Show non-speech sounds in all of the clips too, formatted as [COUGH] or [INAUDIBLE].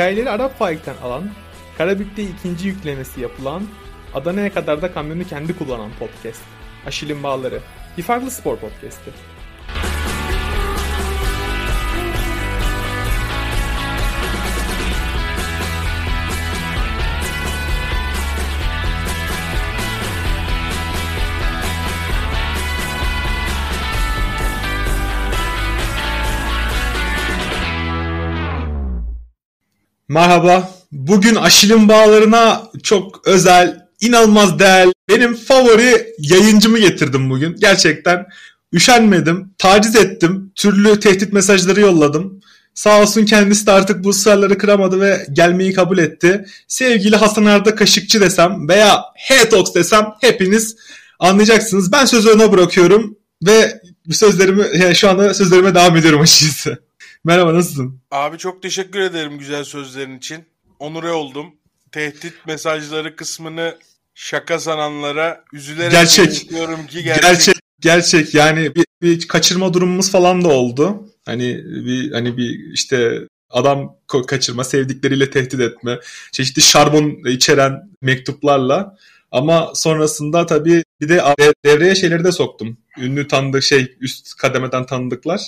hikayeleri Arap Faik'ten alan, Karabük'te ikinci yüklemesi yapılan, Adana'ya kadar da kamyonu kendi kullanan podcast. Aşil'in Bağları. Bir farklı spor podcast'i. Merhaba. Bugün Aşil'in bağlarına çok özel, inanılmaz değerli, benim favori yayıncımı getirdim bugün. Gerçekten üşenmedim, taciz ettim, türlü tehdit mesajları yolladım. Sağ olsun kendisi de artık bu ısrarları kıramadı ve gelmeyi kabul etti. Sevgili Hasan Arda Kaşıkçı desem veya Hetox desem hepiniz anlayacaksınız. Ben sözü ona bırakıyorum ve sözlerimi yani şu anda sözlerime devam ediyorum açıkçası. Merhaba nasılsın? Abi çok teşekkür ederim güzel sözlerin için. Onure oldum. Tehdit mesajları kısmını şaka sananlara üzülerek gerçek. diyorum ki gerçek. Gerçek. Gerçek. Yani bir, bir kaçırma durumumuz falan da oldu. Hani bir hani bir işte adam kaçırma, sevdikleriyle tehdit etme, çeşitli şarbon içeren mektuplarla. Ama sonrasında tabii bir de devreye şeyleri de soktum. Ünlü tanıdık şey üst kademeden tanıdıklar.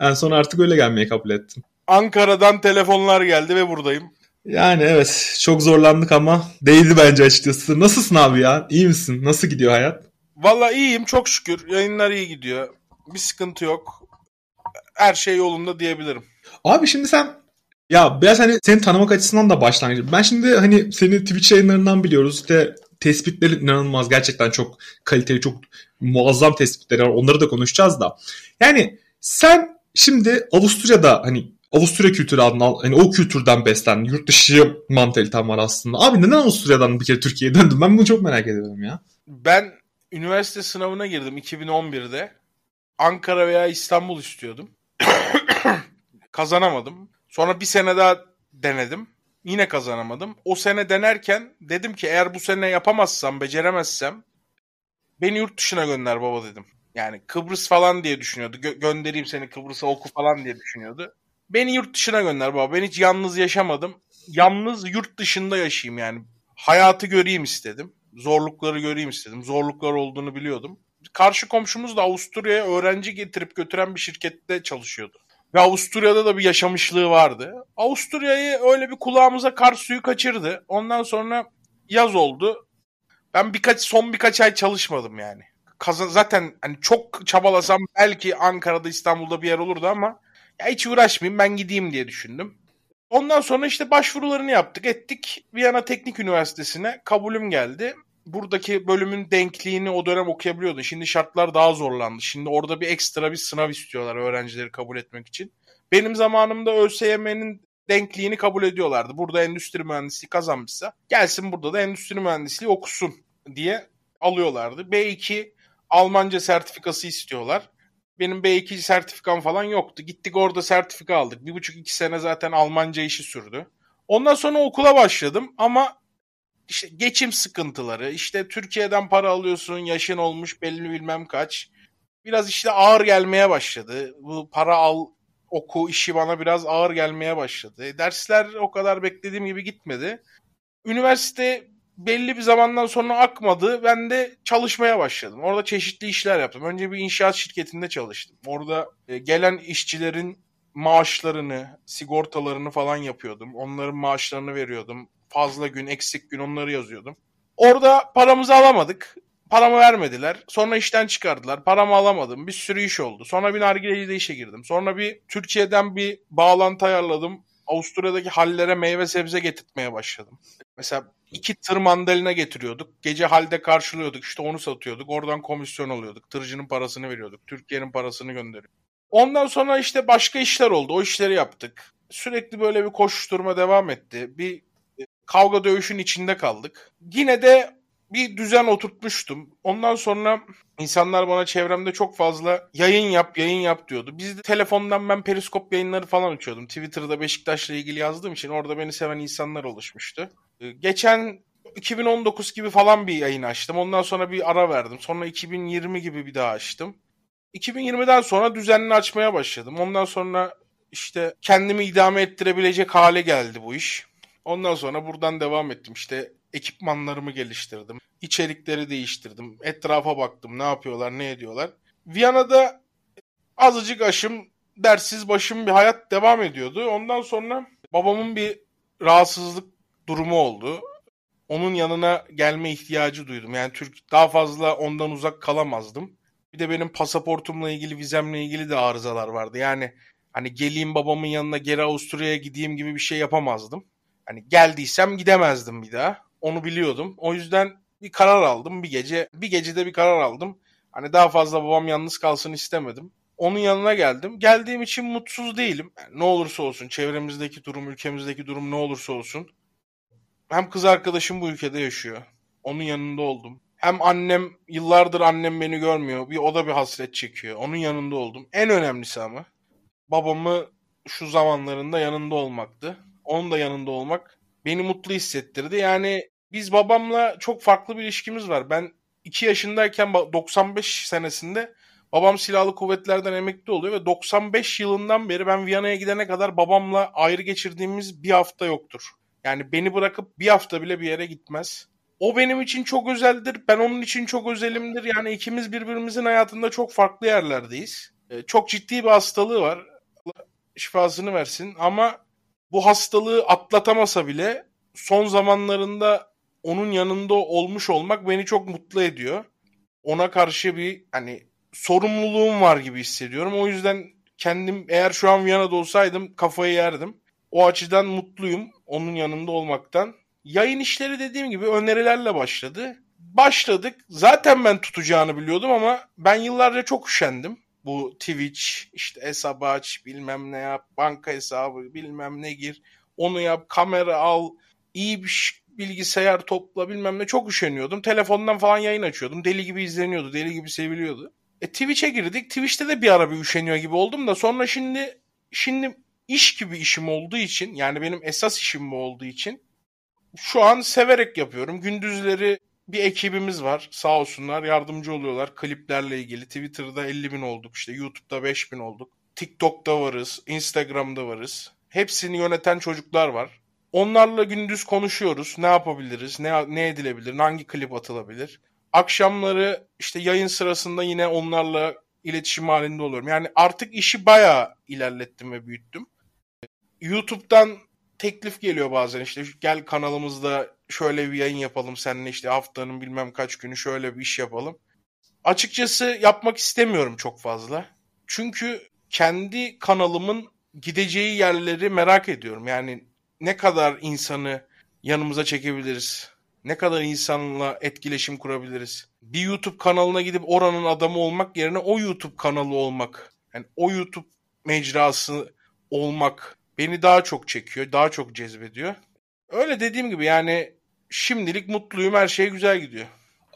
En son artık öyle gelmeyi kabul ettim. Ankara'dan telefonlar geldi ve buradayım. Yani evet çok zorlandık ama değdi bence açıkçası. Nasılsın abi ya? İyi misin? Nasıl gidiyor hayat? Valla iyiyim çok şükür. Yayınlar iyi gidiyor. Bir sıkıntı yok. Her şey yolunda diyebilirim. Abi şimdi sen ya biraz hani seni tanımak açısından da başlangıç. Ben şimdi hani seni Twitch yayınlarından biliyoruz. İşte tespitlerin inanılmaz gerçekten çok kaliteli çok muazzam tespitleri var. Onları da konuşacağız da. Yani sen Şimdi Avusturya'da hani Avusturya kültürü adına hani o kültürden beslendin. Yurt dışı mantalitem var aslında. Abi neden Avusturya'dan bir kere Türkiye'ye döndün? Ben bunu çok merak ediyorum ya. Ben üniversite sınavına girdim 2011'de. Ankara veya İstanbul istiyordum. [COUGHS] Kazanamadım. Sonra bir sene daha denedim. Yine kazanamadım. O sene denerken dedim ki eğer bu sene yapamazsam, beceremezsem beni yurt dışına gönder baba dedim. Yani Kıbrıs falan diye düşünüyordu. Gö- göndereyim seni Kıbrıs'a oku falan diye düşünüyordu. Beni yurt dışına gönder baba. Ben hiç yalnız yaşamadım. Yalnız yurt dışında yaşayayım yani. Hayatı göreyim istedim. Zorlukları göreyim istedim. Zorluklar olduğunu biliyordum. Karşı komşumuz da Avusturya'ya öğrenci getirip götüren bir şirkette çalışıyordu. Ve Avusturya'da da bir yaşamışlığı vardı. Avusturya'yı öyle bir kulağımıza kar suyu kaçırdı. Ondan sonra yaz oldu. Ben birkaç son birkaç ay çalışmadım yani kazan zaten hani çok çabalasam belki Ankara'da İstanbul'da bir yer olurdu ama ya hiç uğraşmayayım ben gideyim diye düşündüm. Ondan sonra işte başvurularını yaptık ettik. Viyana Teknik Üniversitesi'ne kabulüm geldi. Buradaki bölümün denkliğini o dönem okuyabiliyordu. Şimdi şartlar daha zorlandı. Şimdi orada bir ekstra bir sınav istiyorlar öğrencileri kabul etmek için. Benim zamanımda ÖSYM'nin denkliğini kabul ediyorlardı. Burada endüstri mühendisliği kazanmışsa gelsin burada da endüstri mühendisliği okusun diye alıyorlardı. B2 Almanca sertifikası istiyorlar. Benim B2 sertifikam falan yoktu. Gittik orada sertifika aldık. Bir buçuk iki sene zaten Almanca işi sürdü. Ondan sonra okula başladım ama işte geçim sıkıntıları, işte Türkiye'den para alıyorsun, yaşın olmuş belli bilmem kaç. Biraz işte ağır gelmeye başladı. Bu para al, oku işi bana biraz ağır gelmeye başladı. Dersler o kadar beklediğim gibi gitmedi. Üniversite belli bir zamandan sonra akmadı. Ben de çalışmaya başladım. Orada çeşitli işler yaptım. Önce bir inşaat şirketinde çalıştım. Orada e, gelen işçilerin maaşlarını, sigortalarını falan yapıyordum. Onların maaşlarını veriyordum. Fazla gün, eksik gün onları yazıyordum. Orada paramızı alamadık. Paramı vermediler. Sonra işten çıkardılar. Paramı alamadım. Bir sürü iş oldu. Sonra bir nargileci işe girdim. Sonra bir Türkiye'den bir bağlantı ayarladım. Avusturya'daki hallere meyve sebze getirtmeye başladım. Mesela iki tır mandalina getiriyorduk. Gece halde karşılıyorduk. İşte onu satıyorduk. Oradan komisyon alıyorduk. Tırcının parasını veriyorduk. Türkiye'nin parasını gönderiyorduk. Ondan sonra işte başka işler oldu. O işleri yaptık. Sürekli böyle bir koşuşturma devam etti. Bir e, kavga dövüşün içinde kaldık. Yine de bir düzen oturtmuştum. Ondan sonra insanlar bana çevremde çok fazla yayın yap, yayın yap diyordu. Biz de telefondan ben periskop yayınları falan açıyordum. Twitter'da Beşiktaş'la ilgili yazdığım için orada beni seven insanlar oluşmuştu. Ee, geçen 2019 gibi falan bir yayın açtım. Ondan sonra bir ara verdim. Sonra 2020 gibi bir daha açtım. 2020'den sonra düzenli açmaya başladım. Ondan sonra işte kendimi idame ettirebilecek hale geldi bu iş. Ondan sonra buradan devam ettim. İşte ekipmanlarımı geliştirdim. içerikleri değiştirdim. Etrafa baktım ne yapıyorlar ne ediyorlar. Viyana'da azıcık aşım dersiz başım bir hayat devam ediyordu. Ondan sonra babamın bir rahatsızlık durumu oldu. Onun yanına gelme ihtiyacı duydum. Yani Türk daha fazla ondan uzak kalamazdım. Bir de benim pasaportumla ilgili, vizemle ilgili de arızalar vardı. Yani hani geleyim babamın yanına geri Avusturya'ya gideyim gibi bir şey yapamazdım. Hani geldiysem gidemezdim bir daha. Onu biliyordum. O yüzden bir karar aldım bir gece. Bir gecede bir karar aldım. Hani daha fazla babam yalnız kalsın istemedim. Onun yanına geldim. Geldiğim için mutsuz değilim. Yani ne olursa olsun çevremizdeki durum, ülkemizdeki durum ne olursa olsun. Hem kız arkadaşım bu ülkede yaşıyor. Onun yanında oldum. Hem annem yıllardır annem beni görmüyor. Bir o da bir hasret çekiyor. Onun yanında oldum. En önemlisi ama babamı şu zamanlarında yanında olmaktı. Onun da yanında olmak beni mutlu hissettirdi. Yani biz babamla çok farklı bir ilişkimiz var. Ben 2 yaşındayken 95 senesinde babam silahlı kuvvetlerden emekli oluyor ve 95 yılından beri ben Viyana'ya gidene kadar babamla ayrı geçirdiğimiz bir hafta yoktur. Yani beni bırakıp bir hafta bile bir yere gitmez. O benim için çok özeldir. Ben onun için çok özelimdir. Yani ikimiz birbirimizin hayatında çok farklı yerlerdeyiz. Ee, çok ciddi bir hastalığı var. Şifasını versin. Ama bu hastalığı atlatamasa bile son zamanlarında onun yanında olmuş olmak beni çok mutlu ediyor. Ona karşı bir hani sorumluluğum var gibi hissediyorum. O yüzden kendim eğer şu an Viyana'da olsaydım kafayı yerdim. O açıdan mutluyum onun yanında olmaktan. Yayın işleri dediğim gibi önerilerle başladı. Başladık. Zaten ben tutacağını biliyordum ama ben yıllarca çok üşendim. Bu Twitch, işte hesabı aç, bilmem ne yap, banka hesabı, bilmem ne gir. Onu yap, kamera al, iyi bir bilgisayar topla bilmem ne çok üşeniyordum. Telefondan falan yayın açıyordum. Deli gibi izleniyordu, deli gibi seviliyordu. E Twitch'e girdik. Twitch'te de bir ara bir üşeniyor gibi oldum da sonra şimdi şimdi iş gibi işim olduğu için yani benim esas işim bu olduğu için şu an severek yapıyorum. Gündüzleri bir ekibimiz var sağ olsunlar yardımcı oluyorlar kliplerle ilgili. Twitter'da 50 bin olduk işte YouTube'da 5 bin olduk. TikTok'ta varız, Instagram'da varız. Hepsini yöneten çocuklar var. Onlarla gündüz konuşuyoruz. Ne yapabiliriz, ne, ne edilebilir, hangi klip atılabilir. Akşamları işte yayın sırasında yine onlarla iletişim halinde oluyorum. Yani artık işi bayağı ilerlettim ve büyüttüm. YouTube'dan teklif geliyor bazen işte gel kanalımızda şöyle bir yayın yapalım seninle işte haftanın bilmem kaç günü şöyle bir iş yapalım. Açıkçası yapmak istemiyorum çok fazla. Çünkü kendi kanalımın gideceği yerleri merak ediyorum. Yani ne kadar insanı yanımıza çekebiliriz? Ne kadar insanla etkileşim kurabiliriz? Bir YouTube kanalına gidip oranın adamı olmak yerine o YouTube kanalı olmak. Yani o YouTube mecrası olmak beni daha çok çekiyor, daha çok cezbediyor. Öyle dediğim gibi yani şimdilik mutluyum, her şey güzel gidiyor.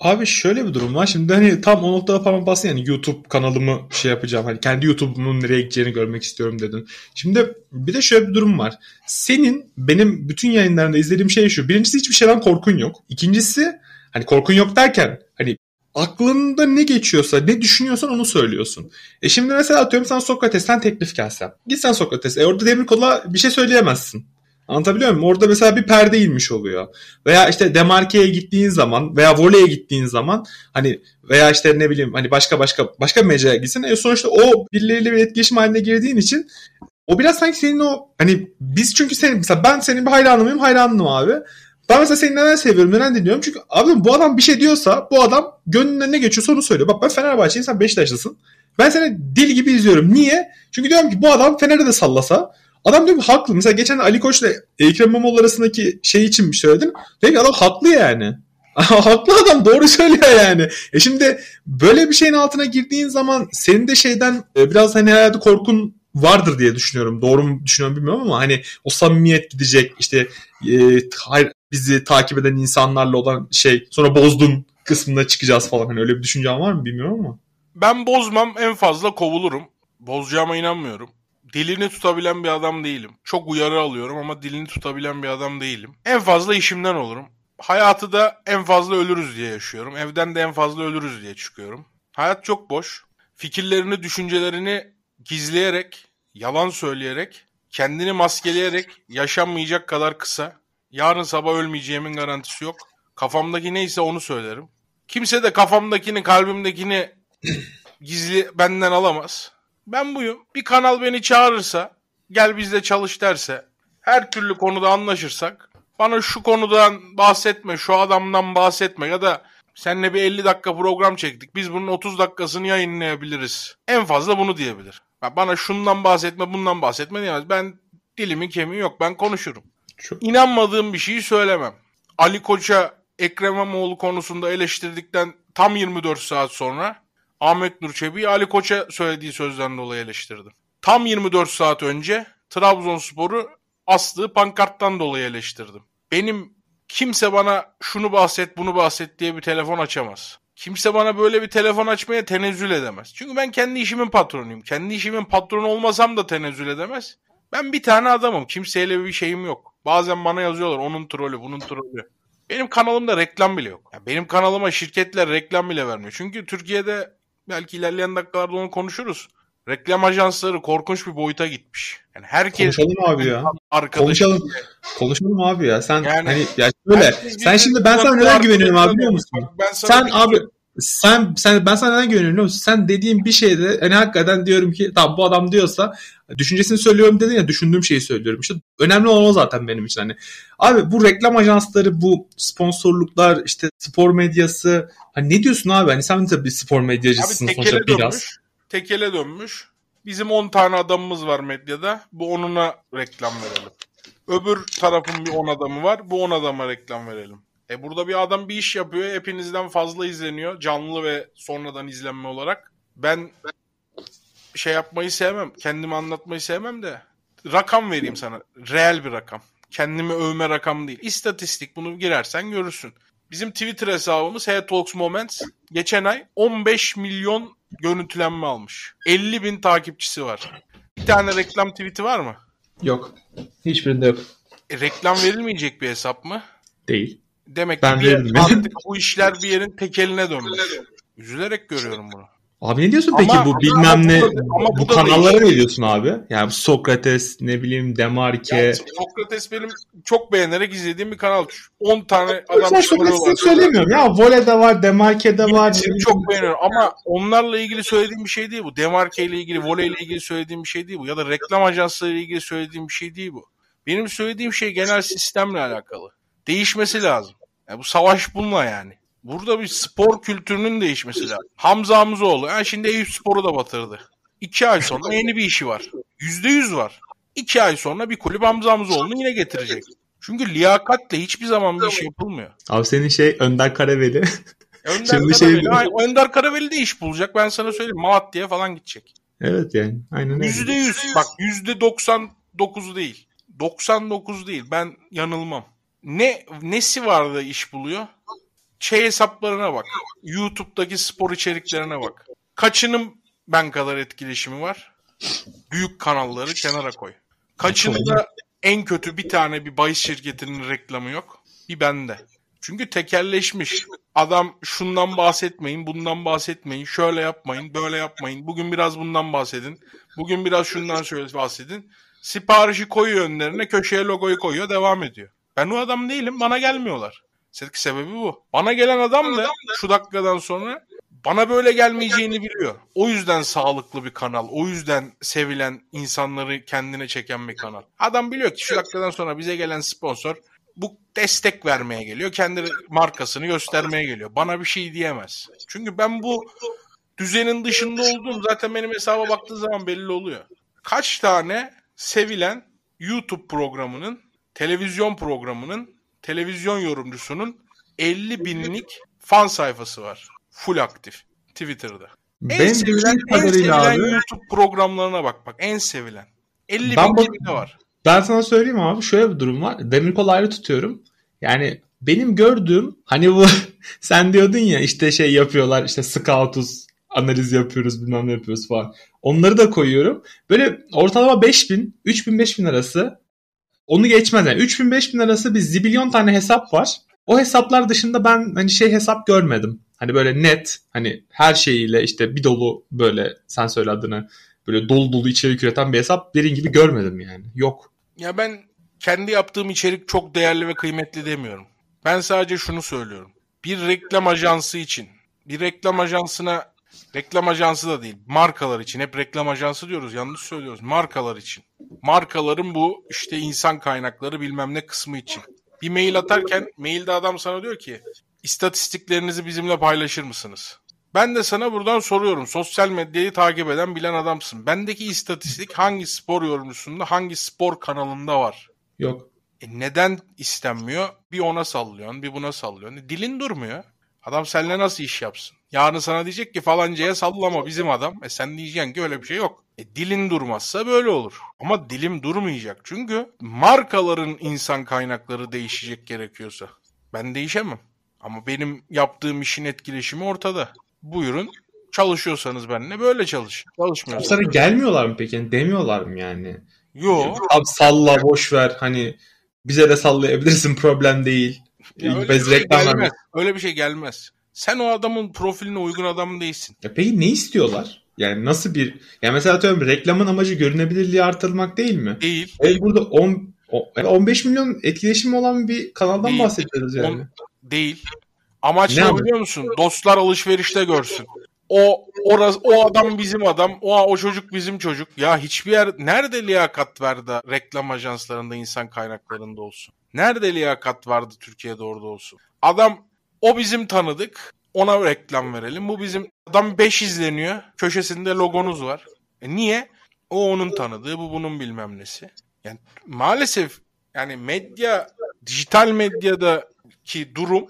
Abi şöyle bir durum var. Şimdi hani tam o noktada parmak bastın yani YouTube kanalımı şey yapacağım. Hani kendi YouTube'umun nereye gideceğini görmek istiyorum dedin. Şimdi bir de şöyle bir durum var. Senin benim bütün yayınlarında izlediğim şey şu. Birincisi hiçbir şeyden korkun yok. İkincisi hani korkun yok derken hani aklında ne geçiyorsa, ne düşünüyorsan onu söylüyorsun. E şimdi mesela atıyorum sen Sokrates'ten teklif gelsem. Gitsen Sokrates. E orada Demir Kol'a bir şey söyleyemezsin. Anlatabiliyor muyum? Orada mesela bir perde inmiş oluyor. Veya işte Demarke'ye gittiğin zaman veya voleye gittiğin zaman hani veya işte ne bileyim hani başka başka başka bir mecraya gitsin. E sonuçta o birileriyle bir etkileşim haline girdiğin için o biraz sanki senin o hani biz çünkü senin mesela ben senin bir hayranım hayranım abi. Ben mesela seni neden seviyorum, neden dinliyorum? Çünkü abi bu adam bir şey diyorsa bu adam gönlüne ne geçiyorsa onu söylüyor. Bak ben Fenerbahçe'yim sen Beşiktaşlısın. Ben seni dil gibi izliyorum. Niye? Çünkü diyorum ki bu adam Fener'e de sallasa Adam diyor ki haklı. Mesela geçen Ali Koç ile Ekrem İmamoğlu arasındaki şey için bir söyledin. Diyor ki adam haklı yani. [LAUGHS] haklı adam doğru söylüyor yani. E şimdi böyle bir şeyin altına girdiğin zaman senin de şeyden e, biraz hani hayatı korkun vardır diye düşünüyorum. Doğru mu düşünüyorum bilmiyorum ama hani o samimiyet gidecek işte e, bizi takip eden insanlarla olan şey sonra bozdun kısmında çıkacağız falan. Hani öyle bir düşüncen var mı bilmiyorum ama. Ben bozmam en fazla kovulurum. Bozacağıma inanmıyorum. Dilini tutabilen bir adam değilim. Çok uyarı alıyorum ama dilini tutabilen bir adam değilim. En fazla işimden olurum. Hayatı da en fazla ölürüz diye yaşıyorum. Evden de en fazla ölürüz diye çıkıyorum. Hayat çok boş. Fikirlerini, düşüncelerini gizleyerek yalan söyleyerek, kendini maskeleyerek yaşanmayacak kadar kısa. Yarın sabah ölmeyeceğimin garantisi yok. Kafamdaki neyse onu söylerim. Kimse de kafamdakini, kalbimdekini [CLEARS THROAT] gizli benden alamaz. Ben buyum. Bir kanal beni çağırırsa, gel bizle çalış derse, her türlü konuda anlaşırsak, bana şu konudan bahsetme, şu adamdan bahsetme ya da seninle bir 50 dakika program çektik. Biz bunun 30 dakikasını yayınlayabiliriz. En fazla bunu diyebilir. Bana şundan bahsetme, bundan bahsetme diyemez. Ben dilimin kemiği yok. Ben konuşurum. Çok... İnanmadığım bir şeyi söylemem. Ali Koç'a Ekrem İmamoğlu konusunda eleştirdikten tam 24 saat sonra Ahmet Nur Çebi'yi Ali Koç'a söylediği sözden dolayı eleştirdim. Tam 24 saat önce Trabzonspor'u astığı pankarttan dolayı eleştirdim. Benim kimse bana şunu bahset bunu bahset diye bir telefon açamaz. Kimse bana böyle bir telefon açmaya tenezzül edemez. Çünkü ben kendi işimin patronuyum. Kendi işimin patronu olmasam da tenezzül edemez. Ben bir tane adamım. Kimseyle bir şeyim yok. Bazen bana yazıyorlar onun trolü, bunun trolü. Benim kanalımda reklam bile yok. Yani benim kanalıma şirketler reklam bile vermiyor. Çünkü Türkiye'de belki ilerleyen dakikalarda onu konuşuruz. Reklam ajansları korkunç bir boyuta gitmiş. Yani herkes Konuşalım abi ya. Konuşalım. Konuşalım abi ya. Sen yani, hani ya şöyle sen şimdi ben sana neden güveniyorum abi biliyor musun? Ben sen abi sen sen ben sana neden güveniyorum? Sen dediğin bir şeyde hani hakikaten diyorum ki tamam bu adam diyorsa düşüncesini söylüyorum dedin ya düşündüğüm şeyi söylüyorum. İşte önemli olan o zaten benim için hani. Abi bu reklam ajansları, bu sponsorluklar, işte spor medyası. Hani ne diyorsun abi? Hani sen bir spor medyacısın abi, sonuçta biraz. tekele dönmüş. Bizim 10 tane adamımız var medyada. Bu onuna reklam verelim. Öbür tarafın bir 10 adamı var. Bu 10 adama reklam verelim. E burada bir adam bir iş yapıyor. Hepinizden fazla izleniyor. Canlı ve sonradan izlenme olarak. Ben şey yapmayı sevmem. Kendimi anlatmayı sevmem de. Rakam vereyim sana. Reel bir rakam. Kendimi övme rakam değil. İstatistik bunu girersen görürsün. Bizim Twitter hesabımız Head Talks Moments geçen ay 15 milyon görüntülenme almış. 50 bin takipçisi var. Bir tane reklam tweet'i var mı? Yok. Hiçbirinde yok. E, reklam verilmeyecek bir hesap mı? Değil. Demek ben ki bir, artık bu işler bir yerin tekeline dönmüş. Üzülerek görüyorum bunu. Abi ne diyorsun peki ama, bu bilmem ama ne ama bu, bu kanallara ne diyorsun abi? Yani Sokrates ne bileyim Demarke. Yani Sokrates benim çok beğenerek izlediğim bir kanal. 10 tane adam Ben Sokrates'i söylemiyorum ya. Vole'de var, Demarke'de var. Çok beğeniyorum ama onlarla ilgili söylediğim bir şey değil bu. Demarke ile ilgili, Vole ile ilgili söylediğim bir şey değil bu. Ya da reklam ajansları ile ilgili söylediğim bir şey değil bu. Benim söylediğim şey genel sistemle alakalı. Değişmesi lazım. Yani bu savaş bununla yani. Burada bir spor kültürünün değişmesi lazım. Hamza Hamzoğlu. Yani şimdi Eyüp Spor'u da batırdı. İki ay sonra yeni bir işi var. Yüzde yüz var. İki ay sonra bir kulüp Hamza Hamzoğlu'nu yine getirecek. Çünkü liyakatle hiçbir zaman bir iş yapılmıyor. Abi senin şey Önder Karaveli. Önder [LAUGHS] Şimdi Karaveli. Şey... Ay, Önder Karaveli de iş bulacak. Ben sana söyleyeyim. Malatya'ya falan gidecek. Evet yani. Aynen öyle. Yüzde yüz. Bak yüzde doksan dokuz değil. 99 değil. Ben yanılmam. Ne nesi vardı iş buluyor? şey hesaplarına bak. YouTube'daki spor içeriklerine bak. Kaçının ben kadar etkileşimi var? Büyük kanalları kenara koy. Kaçında en kötü bir tane bir bahis şirketinin reklamı yok? Bir bende. Çünkü tekerleşmiş. Adam şundan bahsetmeyin, bundan bahsetmeyin, şöyle yapmayın, böyle yapmayın. Bugün biraz bundan bahsedin. Bugün biraz şundan şöyle bahsedin. Siparişi koyuyor önlerine, köşeye logoyu koyuyor, devam ediyor. Ben o adam değilim, bana gelmiyorlar. Sebebi bu. Bana gelen adam da şu dakikadan sonra bana böyle gelmeyeceğini biliyor. O yüzden sağlıklı bir kanal. O yüzden sevilen insanları kendine çeken bir kanal. Adam biliyor ki şu dakikadan sonra bize gelen sponsor bu destek vermeye geliyor. Kendi markasını göstermeye geliyor. Bana bir şey diyemez. Çünkü ben bu düzenin dışında olduğum zaten benim hesaba baktığı zaman belli oluyor. Kaç tane sevilen YouTube programının, televizyon programının televizyon yorumcusunun 50 binlik fan sayfası var. Full aktif Twitter'da. En ben sevilen, en sevilen abi, YouTube programlarına bak bak en sevilen. 50 ben bin bak, var. Ben sana söyleyeyim abi şöyle bir durum var. Demir kolaylı tutuyorum. Yani benim gördüğüm hani bu [LAUGHS] sen diyordun ya işte şey yapıyorlar işte scoutuz analiz yapıyoruz bilmem ne yapıyoruz falan. Onları da koyuyorum. Böyle ortalama 5000 3000 5000 arası onu geçmez. Yani 3000 5000 arası bir zibilyon tane hesap var. O hesaplar dışında ben hani şey hesap görmedim. Hani böyle net hani her şeyiyle işte bir dolu böyle sen söyle adını böyle dolu dolu içerik üreten bir hesap derin gibi görmedim yani. Yok. Ya ben kendi yaptığım içerik çok değerli ve kıymetli demiyorum. Ben sadece şunu söylüyorum. Bir reklam ajansı için, bir reklam ajansına reklam ajansı da değil, markalar için. Hep reklam ajansı diyoruz, yanlış söylüyoruz. Markalar için. Markaların bu işte insan kaynakları bilmem ne kısmı için. Bir mail atarken mailde adam sana diyor ki istatistiklerinizi bizimle paylaşır mısınız? Ben de sana buradan soruyorum. Sosyal medyayı takip eden bilen adamsın. Bendeki istatistik hangi spor yorumcusunda, hangi spor kanalında var? Yok. E neden istenmiyor? Bir ona sallıyorsun, bir buna sallıyorsun. E dilin durmuyor. Adam seninle nasıl iş yapsın? Yarın sana diyecek ki falancaya sallama bizim adam. E sen diyeceksin ki öyle bir şey yok. E dilin durmazsa böyle olur. Ama dilim durmayacak. Çünkü markaların insan kaynakları değişecek gerekiyorsa. Ben değişemem. Ama benim yaptığım işin etkileşimi ortada. Buyurun çalışıyorsanız benimle böyle çalışın. Çalışmıyorsanız. Sana gelmiyorlar mı peki? Yani demiyorlar mı yani? Yok. Abi salla boş ver hani bize de sallayabilirsin problem değil. Ya öyle, Bez bir şey gelmez. öyle bir şey gelmez. Sen o adamın profiline uygun adam değilsin. Ya peki ne istiyorlar? Yani nasıl bir yani mesela atıyorum reklamın amacı görünebilirliği artırmak değil mi? Değil. E burada 10 o- yani 15 milyon etkileşimi olan bir kanaldan Değil. bahsediyoruz yani. On- değil. Amaç Ne ne, biliyor musun? Dostlar alışverişte görsün. O orası, o adam bizim adam, o o çocuk bizim çocuk. Ya hiçbir yer nerede liyakat var da reklam ajanslarında insan kaynaklarında olsun? Nerede liyakat vardı Türkiye'de orada olsun? Adam o bizim tanıdık. Ona reklam verelim. Bu bizim adam 5 izleniyor. Köşesinde logonuz var. E niye? O onun tanıdığı, bu bunun bilmem nesi. Yani maalesef yani medya, dijital medyadaki durum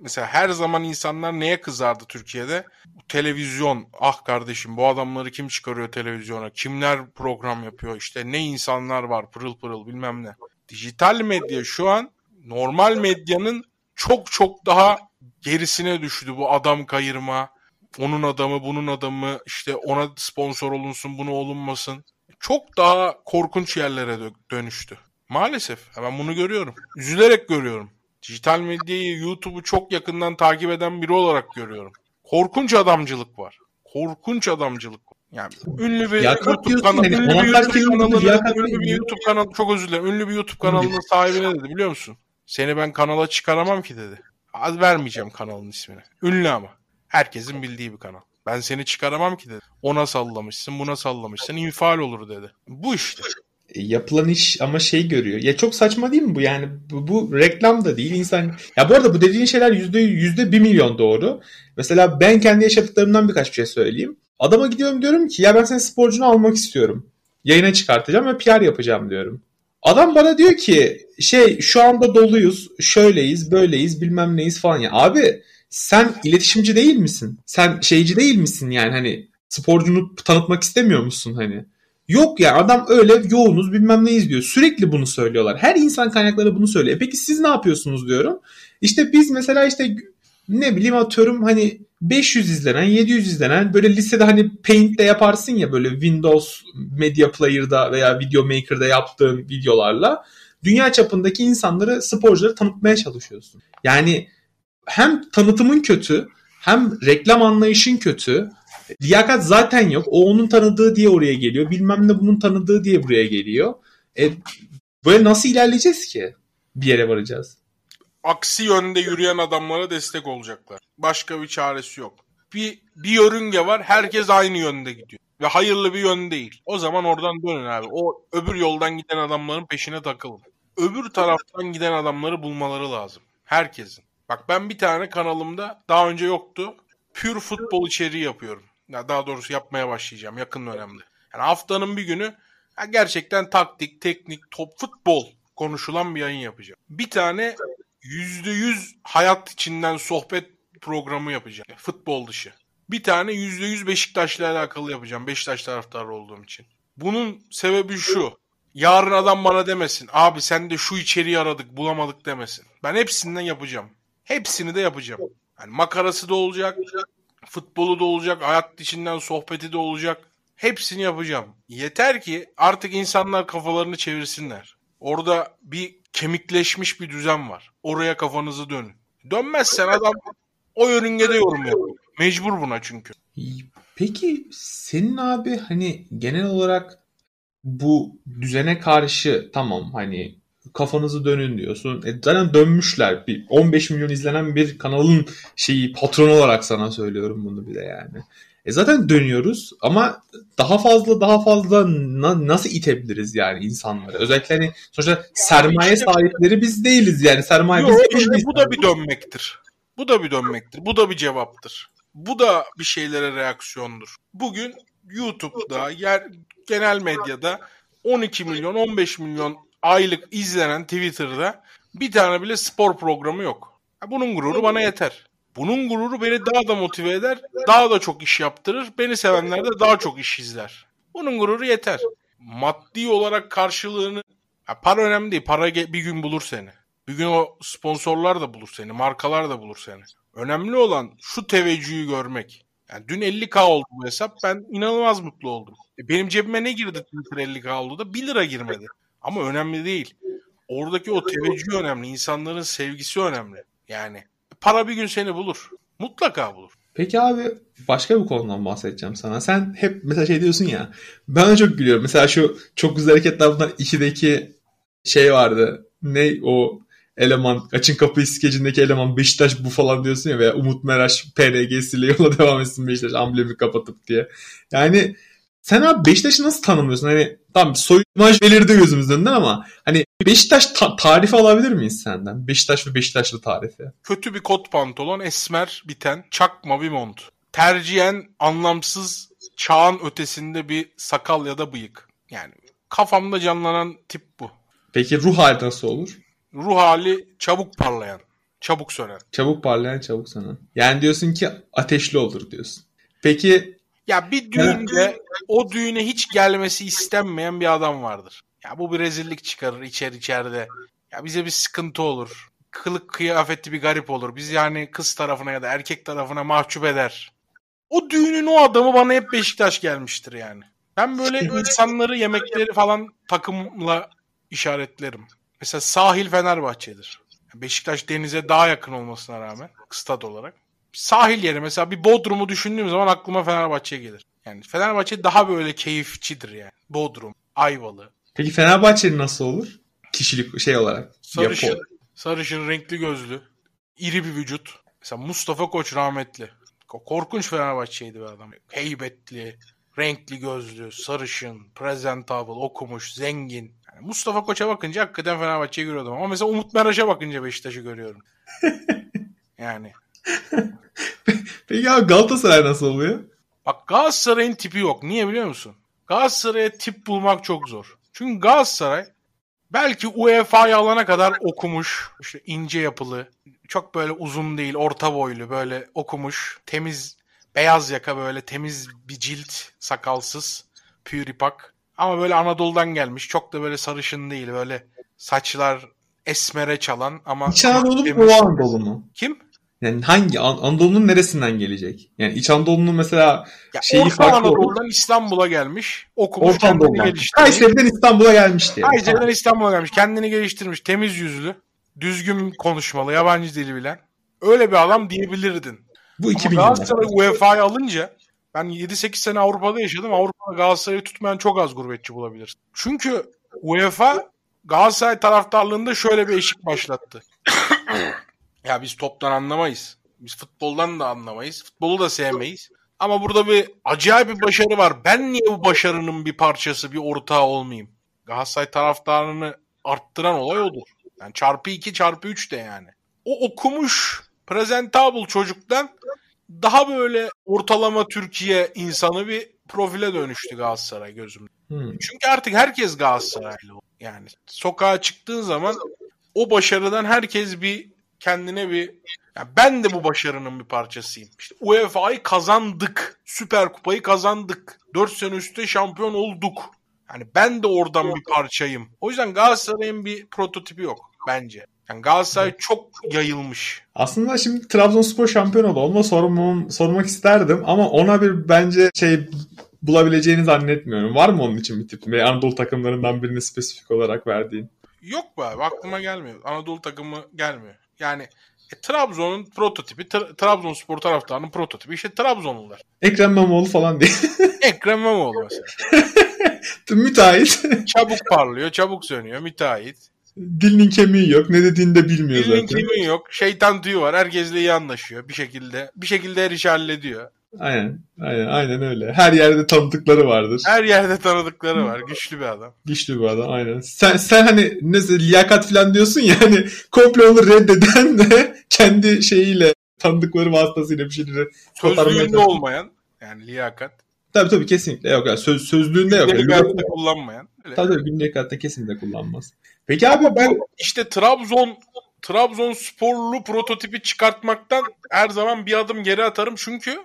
mesela her zaman insanlar neye kızardı Türkiye'de? Televizyon. Ah kardeşim bu adamları kim çıkarıyor televizyona? Kimler program yapıyor? İşte ne insanlar var pırıl pırıl bilmem ne. Dijital medya şu an normal medyanın çok çok daha gerisine düştü bu adam kayırma. Onun adamı bunun adamı işte ona sponsor olunsun bunu olunmasın. Çok daha korkunç yerlere dö- dönüştü. Maalesef ben bunu görüyorum. Üzülerek görüyorum. Dijital medyayı, YouTube'u çok yakından takip eden biri olarak görüyorum. Korkunç adamcılık var. Korkunç adamcılık var. Yani ünlü bir Liyakat YouTube kanalı, ünlü bir YouTube kanalının, ünlü bir. YouTube kanalı, çok özür dilerim. Ünlü bir YouTube kanalının sahibi ne dedi biliyor musun? Seni ben kanala çıkaramam ki dedi. Az vermeyeceğim kanalın ismini. Ünlü ama. Herkesin bildiği bir kanal. Ben seni çıkaramam ki dedi. Ona sallamışsın, buna sallamışsın. infial olur dedi. Bu işte. E, yapılan iş ama şey görüyor. Ya çok saçma değil mi bu? Yani bu, bu reklam da değil insan. Ya bu arada bu dediğin şeyler yüzde yüzde bir milyon doğru. Mesela ben kendi yaşadıklarımdan birkaç bir şey söyleyeyim. Adama gidiyorum diyorum ki ya ben senin sporcunu almak istiyorum. Yayına çıkartacağım ve PR yapacağım diyorum. Adam bana diyor ki şey şu anda doluyuz, şöyleyiz, böyleyiz, bilmem neyiz falan ya. Abi sen iletişimci değil misin? Sen şeyci değil misin yani hani sporcunu tanıtmak istemiyor musun hani? Yok ya adam öyle yoğunuz bilmem neyiz diyor. Sürekli bunu söylüyorlar. Her insan kaynakları bunu söylüyor. E Peki siz ne yapıyorsunuz diyorum. İşte biz mesela işte ne bileyim atıyorum hani 500 izlenen 700 izlenen böyle lisede hani Paint'te yaparsın ya böyle Windows Media Player'da veya Video Maker'da yaptığın videolarla dünya çapındaki insanları sporcuları tanıtmaya çalışıyorsun. Yani hem tanıtımın kötü hem reklam anlayışın kötü liyakat zaten yok. O onun tanıdığı diye oraya geliyor. Bilmem ne bunun tanıdığı diye buraya geliyor. E, böyle nasıl ilerleyeceğiz ki? Bir yere varacağız. Aksi yönde yürüyen adamlara destek olacaklar. Başka bir çaresi yok. Bir, bir yörünge var herkes aynı yönde gidiyor. Ve hayırlı bir yön değil. O zaman oradan dönün abi. O öbür yoldan giden adamların peşine takılın. Öbür taraftan giden adamları bulmaları lazım. Herkesin. Bak ben bir tane kanalımda daha önce yoktu. Pure futbol içeriği yapıyorum. Ya daha doğrusu yapmaya başlayacağım yakın dönemde. Yani haftanın bir günü gerçekten taktik, teknik, top, futbol konuşulan bir yayın yapacağım. Bir tane %100 hayat içinden sohbet programı yapacağım. Futbol dışı. Bir tane %100 Beşiktaş'la alakalı yapacağım. Beşiktaş taraftarı olduğum için. Bunun sebebi şu. Yarın adam bana demesin. Abi sen de şu içeriği aradık bulamadık demesin. Ben hepsinden yapacağım. Hepsini de yapacağım. Yani makarası da olacak. Futbolu da olacak. Hayat içinden sohbeti de olacak. Hepsini yapacağım. Yeter ki artık insanlar kafalarını çevirsinler. Orada bir kemikleşmiş bir düzen var. Oraya kafanızı dönün. Dönmezsen adam o yörüngede yorum yapıyor. Mecbur buna çünkü. Peki senin abi hani genel olarak bu düzene karşı tamam hani kafanızı dönün diyorsun. E zaten dönmüşler. Bir 15 milyon izlenen bir kanalın şeyi patronu olarak sana söylüyorum bunu bir de yani. E zaten dönüyoruz ama daha fazla daha fazla na- nasıl itebiliriz yani insanları? Özellikle hani sonuçta sermaye işte- sahipleri biz değiliz yani. Sermaye Yok, biz işte değiliz. bu da bir dönmektir. Bu da bir dönmektir. Bu da bir cevaptır. Bu da bir şeylere reaksiyondur. Bugün YouTube'da, yer genel medyada 12 milyon, 15 milyon aylık izlenen Twitter'da bir tane bile spor programı yok. Bunun gururu bana yeter. Bunun gururu beni daha da motive eder, daha da çok iş yaptırır. Beni sevenler de daha çok iş izler. Bunun gururu yeter. Maddi olarak karşılığını ya para önemli değil. Para bir gün bulur seni. Bir gün o sponsorlar da bulur seni. Markalar da bulur seni. Önemli olan şu teveccühü görmek. Yani dün 50k oldu bu hesap. Ben inanılmaz mutlu oldum. E benim cebime ne girdi Twitter 50k oldu da 1 lira girmedi. Ama önemli değil. Oradaki o teveccüh önemli. İnsanların sevgisi önemli. Yani para bir gün seni bulur. Mutlaka bulur. Peki abi başka bir konudan bahsedeceğim sana. Sen hep mesela şey diyorsun ya. Ben çok gülüyorum. Mesela şu çok güzel hareketler bunlar 2'deki şey vardı. Ne o eleman açın kapıyı skecindeki eleman Beşiktaş bu falan diyorsun ya veya Umut Meraş PRG'siyle [LAUGHS] yola devam etsin Beşiktaş amblemi kapatıp diye. Yani sen abi Beşiktaş'ı nasıl tanımlıyorsun? Hani tamam soy imaj belirdi gözümüzün önünden ama hani Beşiktaş ta- tarifi alabilir miyiz senden? Beşiktaş ve Beşiktaşlı tarifi. Kötü bir kot pantolon, esmer biten, çakma bir mont. Tercihen anlamsız, çağın ötesinde bir sakal ya da bıyık. Yani kafamda canlanan tip bu. Peki ruh hali nasıl olur? Ruh hali çabuk parlayan, çabuk sönen. Çabuk parlayan çabuk sanan. Yani diyorsun ki ateşli olur diyorsun. Peki Ya bir düğünde o düğüne hiç gelmesi istenmeyen bir adam vardır. Ya bu bir rezillik çıkarır içer içeride. Ya bize bir sıkıntı olur. Kılık kıyafetli bir garip olur. Biz yani kız tarafına ya da erkek tarafına mahcup eder. O düğünün o adamı bana hep Beşiktaş gelmiştir yani. Ben böyle insanları yemekleri falan takımla işaretlerim. Mesela sahil Fenerbahçe'dir. Beşiktaş denize daha yakın olmasına rağmen stad olarak. Sahil yeri mesela bir Bodrum'u düşündüğüm zaman aklıma Fenerbahçe gelir. Yani Fenerbahçe daha böyle keyifçidir yani. Bodrum, Ayvalı, peki Fenerbahçe'nin nasıl olur? Kişilik şey olarak. sarışın, Yapı. sarışın renkli gözlü, iri bir vücut. Mesela Mustafa Koç rahmetli. Ko- Korkunç Fenerbahçeydi bir adam. Heybetli, renkli gözlü, sarışın, presentable, okumuş, zengin. Yani Mustafa Koç'a bakınca hakikaten Fenerbahçe'yi görüyordum. Ama mesela Umut Meraş'a bakınca Beşiktaş'ı görüyorum. [LAUGHS] yani [LAUGHS] Peki abi Galatasaray nasıl oluyor? Bak Galatasaray'ın tipi yok. Niye biliyor musun? Galatasaray'a tip bulmak çok zor. Çünkü Galatasaray belki UEFA'yı alana kadar okumuş, işte ince yapılı, çok böyle uzun değil, orta boylu, böyle okumuş, temiz, beyaz yaka böyle temiz bir cilt, sakalsız, püripak. Ama böyle Anadolu'dan gelmiş, çok da böyle sarışın değil, böyle saçlar esmere çalan ama... İç Anadolu mu Anadolu mu? Kim? Yani hangi An- Anadolu'nun neresinden gelecek? Yani İç Anadolu'nun mesela Ya Şeyi Orta farklı olur. Anadolu'dan İstanbul'a gelmiş, okumuş, Orta kendini Anadolu'dan. geliştirmiş. Kayseri'den İstanbul'a gelmiş diye. Kayseri'den İstanbul'a gelmiş. Kendini geliştirmiş. Temiz yüzlü. Düzgün konuşmalı. Yabancı dili bilen. Öyle bir adam diyebilirdin. Bu Ama 2000 Galatasaray yılında. UEFA'yı alınca ben 7-8 sene Avrupa'da yaşadım. Avrupa'da Galatasaray'ı tutmayan çok az gurbetçi bulabilirsin. Çünkü UEFA Galatasaray taraftarlığında şöyle bir eşik başlattı. Ya biz toptan anlamayız. Biz futboldan da anlamayız. Futbolu da sevmeyiz. Ama burada bir acayip bir başarı var. Ben niye bu başarının bir parçası, bir ortağı olmayayım? Galatasaray taraftarını arttıran olay odur. Yani çarpı 2 çarpı 3 de yani. O okumuş presentable çocuktan daha böyle ortalama Türkiye insanı bir profile dönüştü Galatasaray gözümde. Hmm. Çünkü artık herkes Galatasaraylı. Yani sokağa çıktığın zaman o başarıdan herkes bir kendine bir ya ben de bu başarının bir parçasıyım. İşte UEFA'yı kazandık. Süper Kupayı kazandık. 4 sene üstte şampiyon olduk. Yani ben de oradan bir parçayım. O yüzden Galatasaray'ın bir prototipi yok bence. Yani Galatasaray çok yayılmış. Aslında şimdi Trabzonspor şampiyon oldu. Onu da sormam, sormak isterdim ama ona bir bence şey bulabileceğini zannetmiyorum. Var mı onun için bir tip? Anadolu takımlarından birini spesifik olarak verdiğin. Yok be abi aklıma gelmiyor. Anadolu takımı gelmiyor. Yani E, Trabzon'un prototipi, Tra- Trabzonspor taraftarının prototipi işte Trabzonlular. Ekrem İmamoğlu falan değil. [LAUGHS] Ekrem İmamoğlu mesela. Müteahhit. Çabuk parlıyor, çabuk sönüyor, müteahhit. Dilinin kemiği yok. Ne dediğini de bilmiyor Dilinin zaten. kemiği yok. Şeytan tüyü var. Herkesle iyi anlaşıyor bir şekilde. Bir şekilde her işi hallediyor. Aynen. Aynen, aynen öyle. Her yerde tanıdıkları vardır. Her yerde tanıdıkları var. Güçlü bir adam. Güçlü bir adam aynen. Sen sen hani ne liyakat falan diyorsun ya hani komple onu reddeden de [LAUGHS] kendi şeyiyle tanıdıkları vasıtasıyla bir şeyleri Sözlüğünde olmayan yani liyakat. Tabii tabii kesinlikle yok. Yani söz, sözlüğünde yok. Gündelik hayatta kullanmayan. Öyle. tabii tabii gündelik hayatta kesinlikle kullanmaz. Peki abi Ben işte Trabzon Trabzonsporlu prototipi çıkartmaktan her zaman bir adım geri atarım çünkü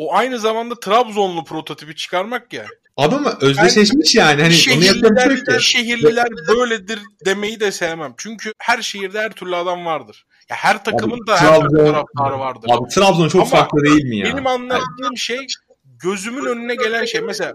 o aynı zamanda Trabzonlu prototipi çıkarmak ya. abi ama özdeşleşmiş yani. Hani onu yapacak bir şey şehirliler, şehirliler böyledir demeyi de sevmem. Çünkü her şehirde her türlü adam vardır. Ya her takımın da her türlü taraftarı vardır. Abi Trabzon çok Ama farklı değil mi ya? Benim anlattığım şey gözümün önüne gelen şey. Mesela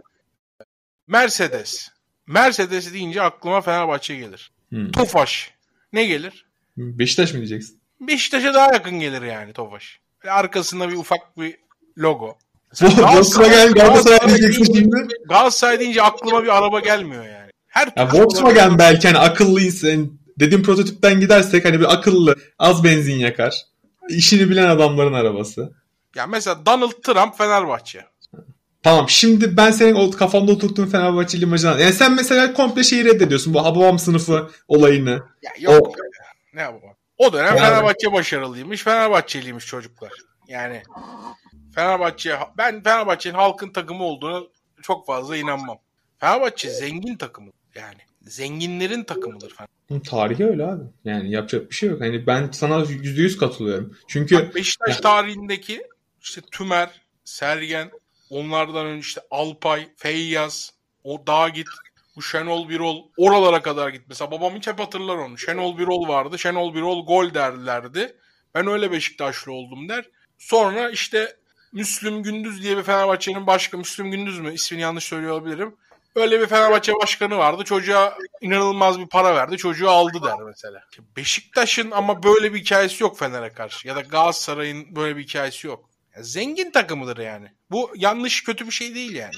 Mercedes. Mercedes deyince aklıma Fenerbahçe gelir. Hmm. Tofaş. Ne gelir? Beşiktaş mı diyeceksin? Beşiktaş'a daha yakın gelir yani Tofaş. Arkasında bir ufak bir logo. Volkswagen Galatasaray diyeceksin deyince, şimdi. Galatasaray deyince aklıma bir araba gelmiyor yani. Her Ya Volkswagen belki hani akıllı insan dediğim prototipten gidersek hani bir akıllı az benzin yakar. İşini bilen adamların arabası. Ya mesela Donald Trump Fenerbahçe. Tamam şimdi ben senin o kafamda oturttuğun Fenerbahçeli imajını Yani sen mesela komple şeyi reddediyorsun bu Hababam sınıfı olayını. Ya yok. Ne bu? O dönem Yani- Fenerbahçe başarılıymış. Fenerbahçeliymiş çocuklar. Yani Fenerbahçe ben Fenerbahçe'nin halkın takımı olduğunu çok fazla inanmam. Fenerbahçe zengin takımı yani. Zenginlerin takımıdır Fenerbahçe. Tarihi öyle abi. Yani yapacak bir şey yok. Hani ben sana %100 katılıyorum. Çünkü Bak Beşiktaş tarihindeki işte Tümer, Sergen, onlardan önce işte Alpay, Feyyaz, o dağa git, bu Şenol Birol oralara kadar git. Mesela babam hiç hep hatırlar onu. Şenol Birol vardı. Şenol Birol gol derlerdi. Ben öyle Beşiktaşlı oldum der. Sonra işte Müslüm Gündüz diye bir Fenerbahçe'nin başkanı. Müslüm Gündüz mü? İsmini yanlış söylüyor olabilirim. Öyle bir Fenerbahçe başkanı vardı. Çocuğa inanılmaz bir para verdi. Çocuğu aldı der mesela. Beşiktaş'ın ama böyle bir hikayesi yok Fener'e karşı. Ya da Galatasaray'ın böyle bir hikayesi yok. Ya zengin takımıdır yani. Bu yanlış kötü bir şey değil yani.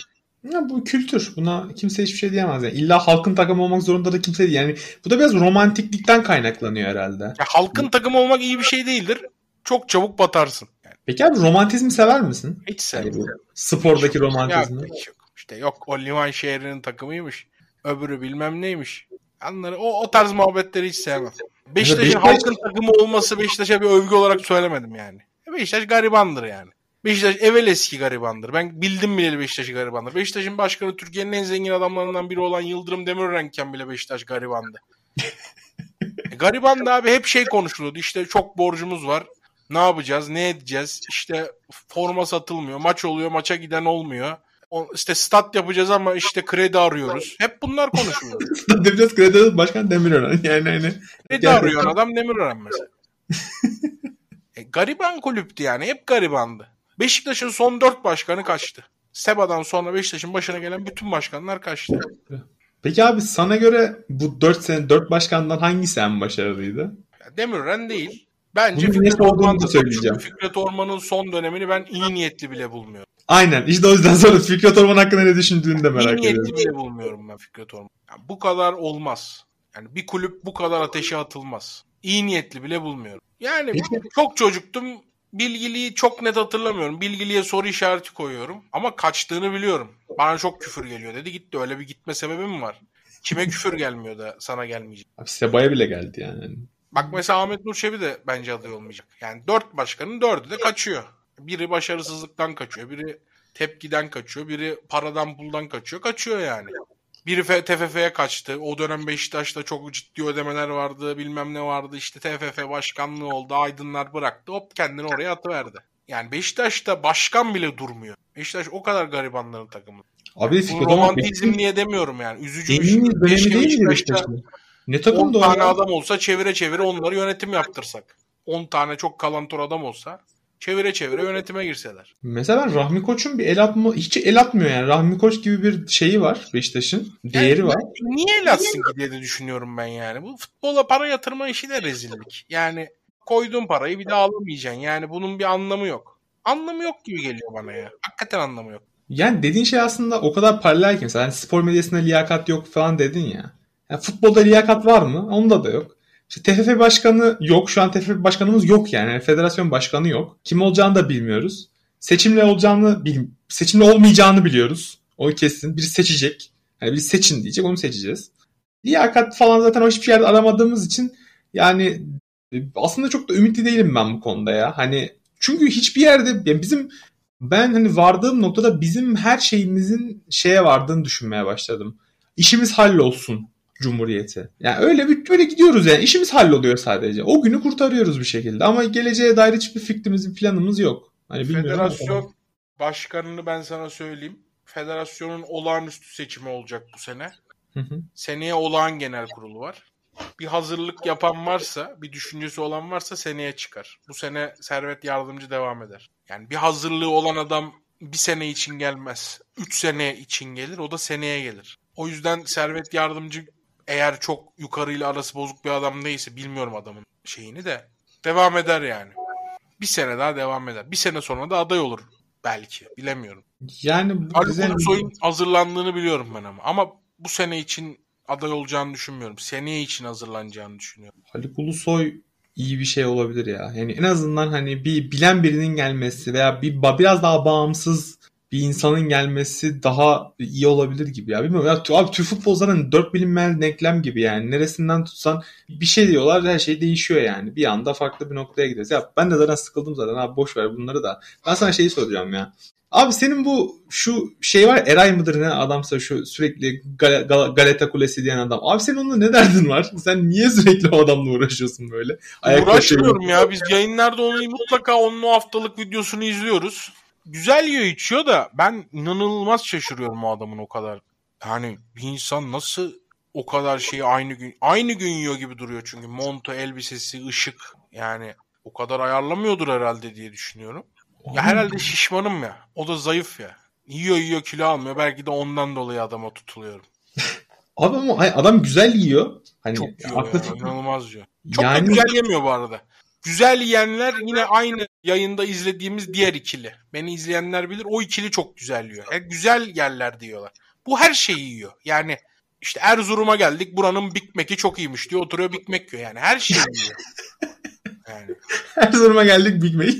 ya bu kültür. Buna kimse hiçbir şey diyemez. Yani. İlla halkın takımı olmak zorunda da kimse değil. Yani bu da biraz romantiklikten kaynaklanıyor herhalde. Ya halkın takımı olmak iyi bir şey değildir. Çok çabuk batarsın. Yani Peki abi romantizmi sever misin? hiç Yani sevmem. bu spordaki romantizmi. hiç yok. İşte yok o liman şehrinin takımıymış. Öbürü bilmem neymiş. Anları, o, o tarz muhabbetleri hiç sevmem. Beşiktaş'ın Beşiktaş- halkın takımı olması Beşiktaş'a bir övgü olarak söylemedim yani. Beşiktaş garibandır yani. Beşiktaş evvel eski garibandır. Ben bildim bileli Beşiktaş'ı garibandır. Beşiktaş'ın başkanı Türkiye'nin en zengin adamlarından biri olan Yıldırım Demirörenken bile Beşiktaş garibandı. [LAUGHS] e, garibandı abi hep şey konuşuluyordu. İşte çok borcumuz var. Ne yapacağız? Ne edeceğiz? İşte forma satılmıyor. Maç oluyor. Maça giden olmuyor. O, işte stat yapacağız ama işte kredi arıyoruz. Hep bunlar konuşuluyor. [LAUGHS] Biraz kredi başkan Demirören. [LAUGHS] Yani hani Kredi Yani- arıyor adam Demirören mesela. [LAUGHS] e, gariban kulüptü yani. Hep garibandı. Beşiktaş'ın son dört başkanı kaçtı. Seba'dan sonra Beşiktaş'ın başına gelen bütün başkanlar kaçtı. Peki abi sana göre bu 4 sene 4 başkandan hangisi en başarılıydı? Demirören değil. Bence Bunun Fikret Orman'ın da söyleyeceğim. Fikret Orman'ın son dönemini ben iyi niyetli bile bulmuyorum. Aynen. İşte o yüzden [LAUGHS] sonra Fikret Orman hakkında ne düşündüğünü de iyi merak niyetli ediyorum. bile bulmuyorum ben Fikret Orman. Yani bu kadar olmaz. Yani bir kulüp bu kadar ateşe atılmaz. İyi niyetli bile bulmuyorum. Yani Peki. çok çocuktum. Bilgiliyi çok net hatırlamıyorum. Bilgiliye soru işareti koyuyorum. Ama kaçtığını biliyorum. Bana çok küfür geliyor dedi. Gitti. Öyle bir gitme sebebi mi var? Kime küfür gelmiyor da sana gelmeyecek? Abi Seba'ya bile geldi yani. Bak mesela Ahmet Nur Çebi de bence aday olmayacak. Yani dört başkanın dördü de kaçıyor. Biri başarısızlıktan kaçıyor. Biri tepkiden kaçıyor. Biri paradan puldan kaçıyor. Kaçıyor yani. Biri TFF'ye kaçtı. O dönem Beşiktaş'ta çok ciddi ödemeler vardı. Bilmem ne vardı. İşte TFF başkanlığı oldu. Aydınlar bıraktı. Hop kendini oraya atıverdi. Yani Beşiktaş'ta başkan bile durmuyor. Beşiktaş o kadar garibanların takımı. Abi Orman romantizm niye demiyorum yani. Üzücü bir şey. Beşiktaş'ta Ne 10 takımdı o tane ya? adam olsa çevire çevire onları yönetim yaptırsak. 10 tane çok kalantor adam olsa çevire çevire yönetime girseler. Mesela ben Rahmi Koç'un bir el atma hiç el atmıyor yani. Rahmi Koç gibi bir şeyi var Beşiktaş'ın. Değeri Yani var. Niye el atsın ki diye de düşünüyorum ben yani. Bu futbola para yatırma işi de rezillik. Yani koyduğun parayı bir daha alamayacaksın. Yani bunun bir anlamı yok. Anlamı yok gibi geliyor bana ya. Hakikaten anlamı yok. Yani dediğin şey aslında o kadar paralel ki mesela hani spor medyasında liyakat yok falan dedin ya. Yani futbolda liyakat var mı? Onda da yok. İşte TFF başkanı yok. Şu an TFF başkanımız yok yani. federasyon başkanı yok. Kim olacağını da bilmiyoruz. Seçimle olacağını, seçimle olmayacağını biliyoruz. O kesin. Biri seçecek. Yani biri seçin diyecek onu seçeceğiz. Liyakat falan zaten hiçbir yerde aramadığımız için yani aslında çok da ümitli değilim ben bu konuda ya. Hani çünkü hiçbir yerde yani bizim ben hani vardığım noktada bizim her şeyimizin şeye vardığını düşünmeye başladım. İşimiz hallolsun Cumhuriyeti. Yani öyle bir öyle gidiyoruz yani. İşimiz halloluyor sadece. O günü kurtarıyoruz bir şekilde. Ama geleceğe dair hiçbir fikrimiz, bir planımız yok. Hani Federasyon ama. başkanını ben sana söyleyeyim. Federasyonun olağanüstü seçimi olacak bu sene. Hı hı. Seneye olağan genel kurulu var. Bir hazırlık yapan varsa, bir düşüncesi olan varsa seneye çıkar. Bu sene servet yardımcı devam eder. Yani bir hazırlığı olan adam bir sene için gelmez. Üç sene için gelir. O da seneye gelir. O yüzden servet yardımcı eğer çok yukarıyla arası bozuk bir adam değilse bilmiyorum adamın şeyini de devam eder yani. Bir sene daha devam eder. Bir sene sonra da aday olur belki. Bilemiyorum. Yani bu güzel... Ulusoy'un hazırlandığını biliyorum ben ama. Ama bu sene için aday olacağını düşünmüyorum. Seneye için hazırlanacağını düşünüyorum. Haluk Ulusoy iyi bir şey olabilir ya. Yani en azından hani bir bilen birinin gelmesi veya bir biraz daha bağımsız bir insanın gelmesi daha iyi olabilir gibi ya. Bilmiyorum ya abi Türk futbol zaten dört bilinmeyen denklem gibi yani. Neresinden tutsan bir şey diyorlar her şey değişiyor yani. Bir anda farklı bir noktaya gidiyoruz. Ya ben de zaten sıkıldım zaten abi boş ver bunları da. Ben sana şeyi soracağım ya. Abi senin bu şu şey var Eray mıdır ne adamsa şu sürekli Gal- Gal- Galata Kulesi diyen adam. Abi senin onunla ne derdin var? Sen niye sürekli o adamla uğraşıyorsun böyle? Ayakta Uğraşmıyorum ya. Biz yayınlarda onu mutlaka onun o haftalık videosunu izliyoruz güzel yiyor içiyor da ben inanılmaz şaşırıyorum o adamın o kadar. Yani bir insan nasıl o kadar şeyi aynı gün aynı gün yiyor gibi duruyor çünkü montu, elbisesi, ışık yani o kadar ayarlamıyordur herhalde diye düşünüyorum. Ya herhalde şişmanım ya. O da zayıf ya. Yiyor yiyor kilo almıyor. Belki de ondan dolayı adama tutuluyorum. [LAUGHS] Abi ama adam güzel yiyor. Hani Çok yiyor ya, inanılmaz yiyor. Çok yani... da güzel yemiyor bu arada. Güzel yiyenler yine aynı yayında izlediğimiz diğer ikili. Beni izleyenler bilir o ikili çok güzel yiyor. Yani güzel yerler diyorlar. Bu her şeyi yiyor. Yani işte Erzurum'a geldik buranın Big Mac'i çok iyiymiş diyor. Oturuyor Big Mac yiyor. Yani her şeyi yiyor. [LAUGHS] Yani. Erzurum'a geldik Big Mac.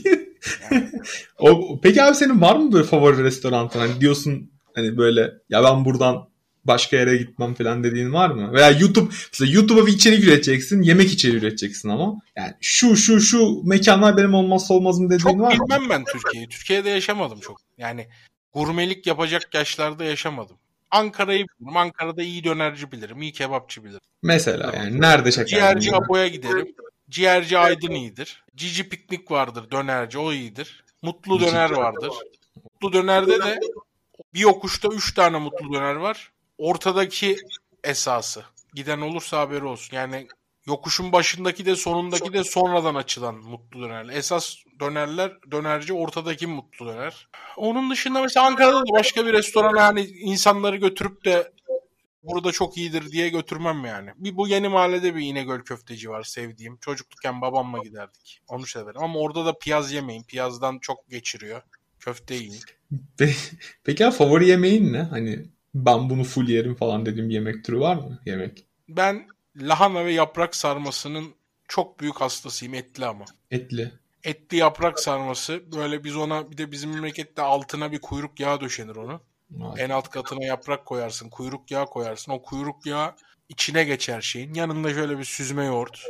yani. [LAUGHS] o, peki abi senin var mı böyle favori restoranın? Hani diyorsun hani böyle ya ben buradan başka yere gitmem falan dediğin var mı? Veya YouTube mesela YouTube'a bir içerik üreteceksin, yemek içeriği üreteceksin ama yani şu şu şu mekanlar benim olmazsa olmazım dediğin çok var mı? Çok bilmem ben Türkiye'yi. Türkiye'de yaşamadım çok. Yani gurmelik yapacak yaşlarda yaşamadım. Ankara'yı bilirim. Ankara'da iyi dönerci bilirim, iyi kebapçı bilirim. Mesela yani nerede şeker? Ciğerci Apo'ya giderim. Ciğerci Aydın iyidir. Cici Piknik vardır dönerci o iyidir. Mutlu Döner vardır. Mutlu Döner'de de bir yokuşta 3 tane mutlu döner var ortadaki esası. Giden olursa haberi olsun. Yani yokuşun başındaki de sonundaki de sonradan açılan mutlu dönerler. Esas dönerler dönerci ortadaki mutlu döner. Onun dışında mesela Ankara'da da başka bir restorana hani insanları götürüp de burada çok iyidir diye götürmem yani. Bir bu yeni mahallede bir İnegöl köfteci var sevdiğim. Çocuklukken babamla giderdik. Onu severim ama orada da piyaz yemeyin. Piyazdan çok geçiriyor. Köfte yiyin. Peki ya favori yemeğin ne? Hani ben bunu full yerim falan dediğim bir yemek türü var mı? Yemek. Ben lahana ve yaprak sarmasının çok büyük hastasıyım etli ama. Etli. Etli yaprak sarması. Böyle biz ona bir de bizim memlekette altına bir kuyruk yağı döşenir onu. Vay. En alt katına yaprak koyarsın. Kuyruk yağı koyarsın. O kuyruk yağı içine geçer şeyin. Yanında şöyle bir süzme yoğurt.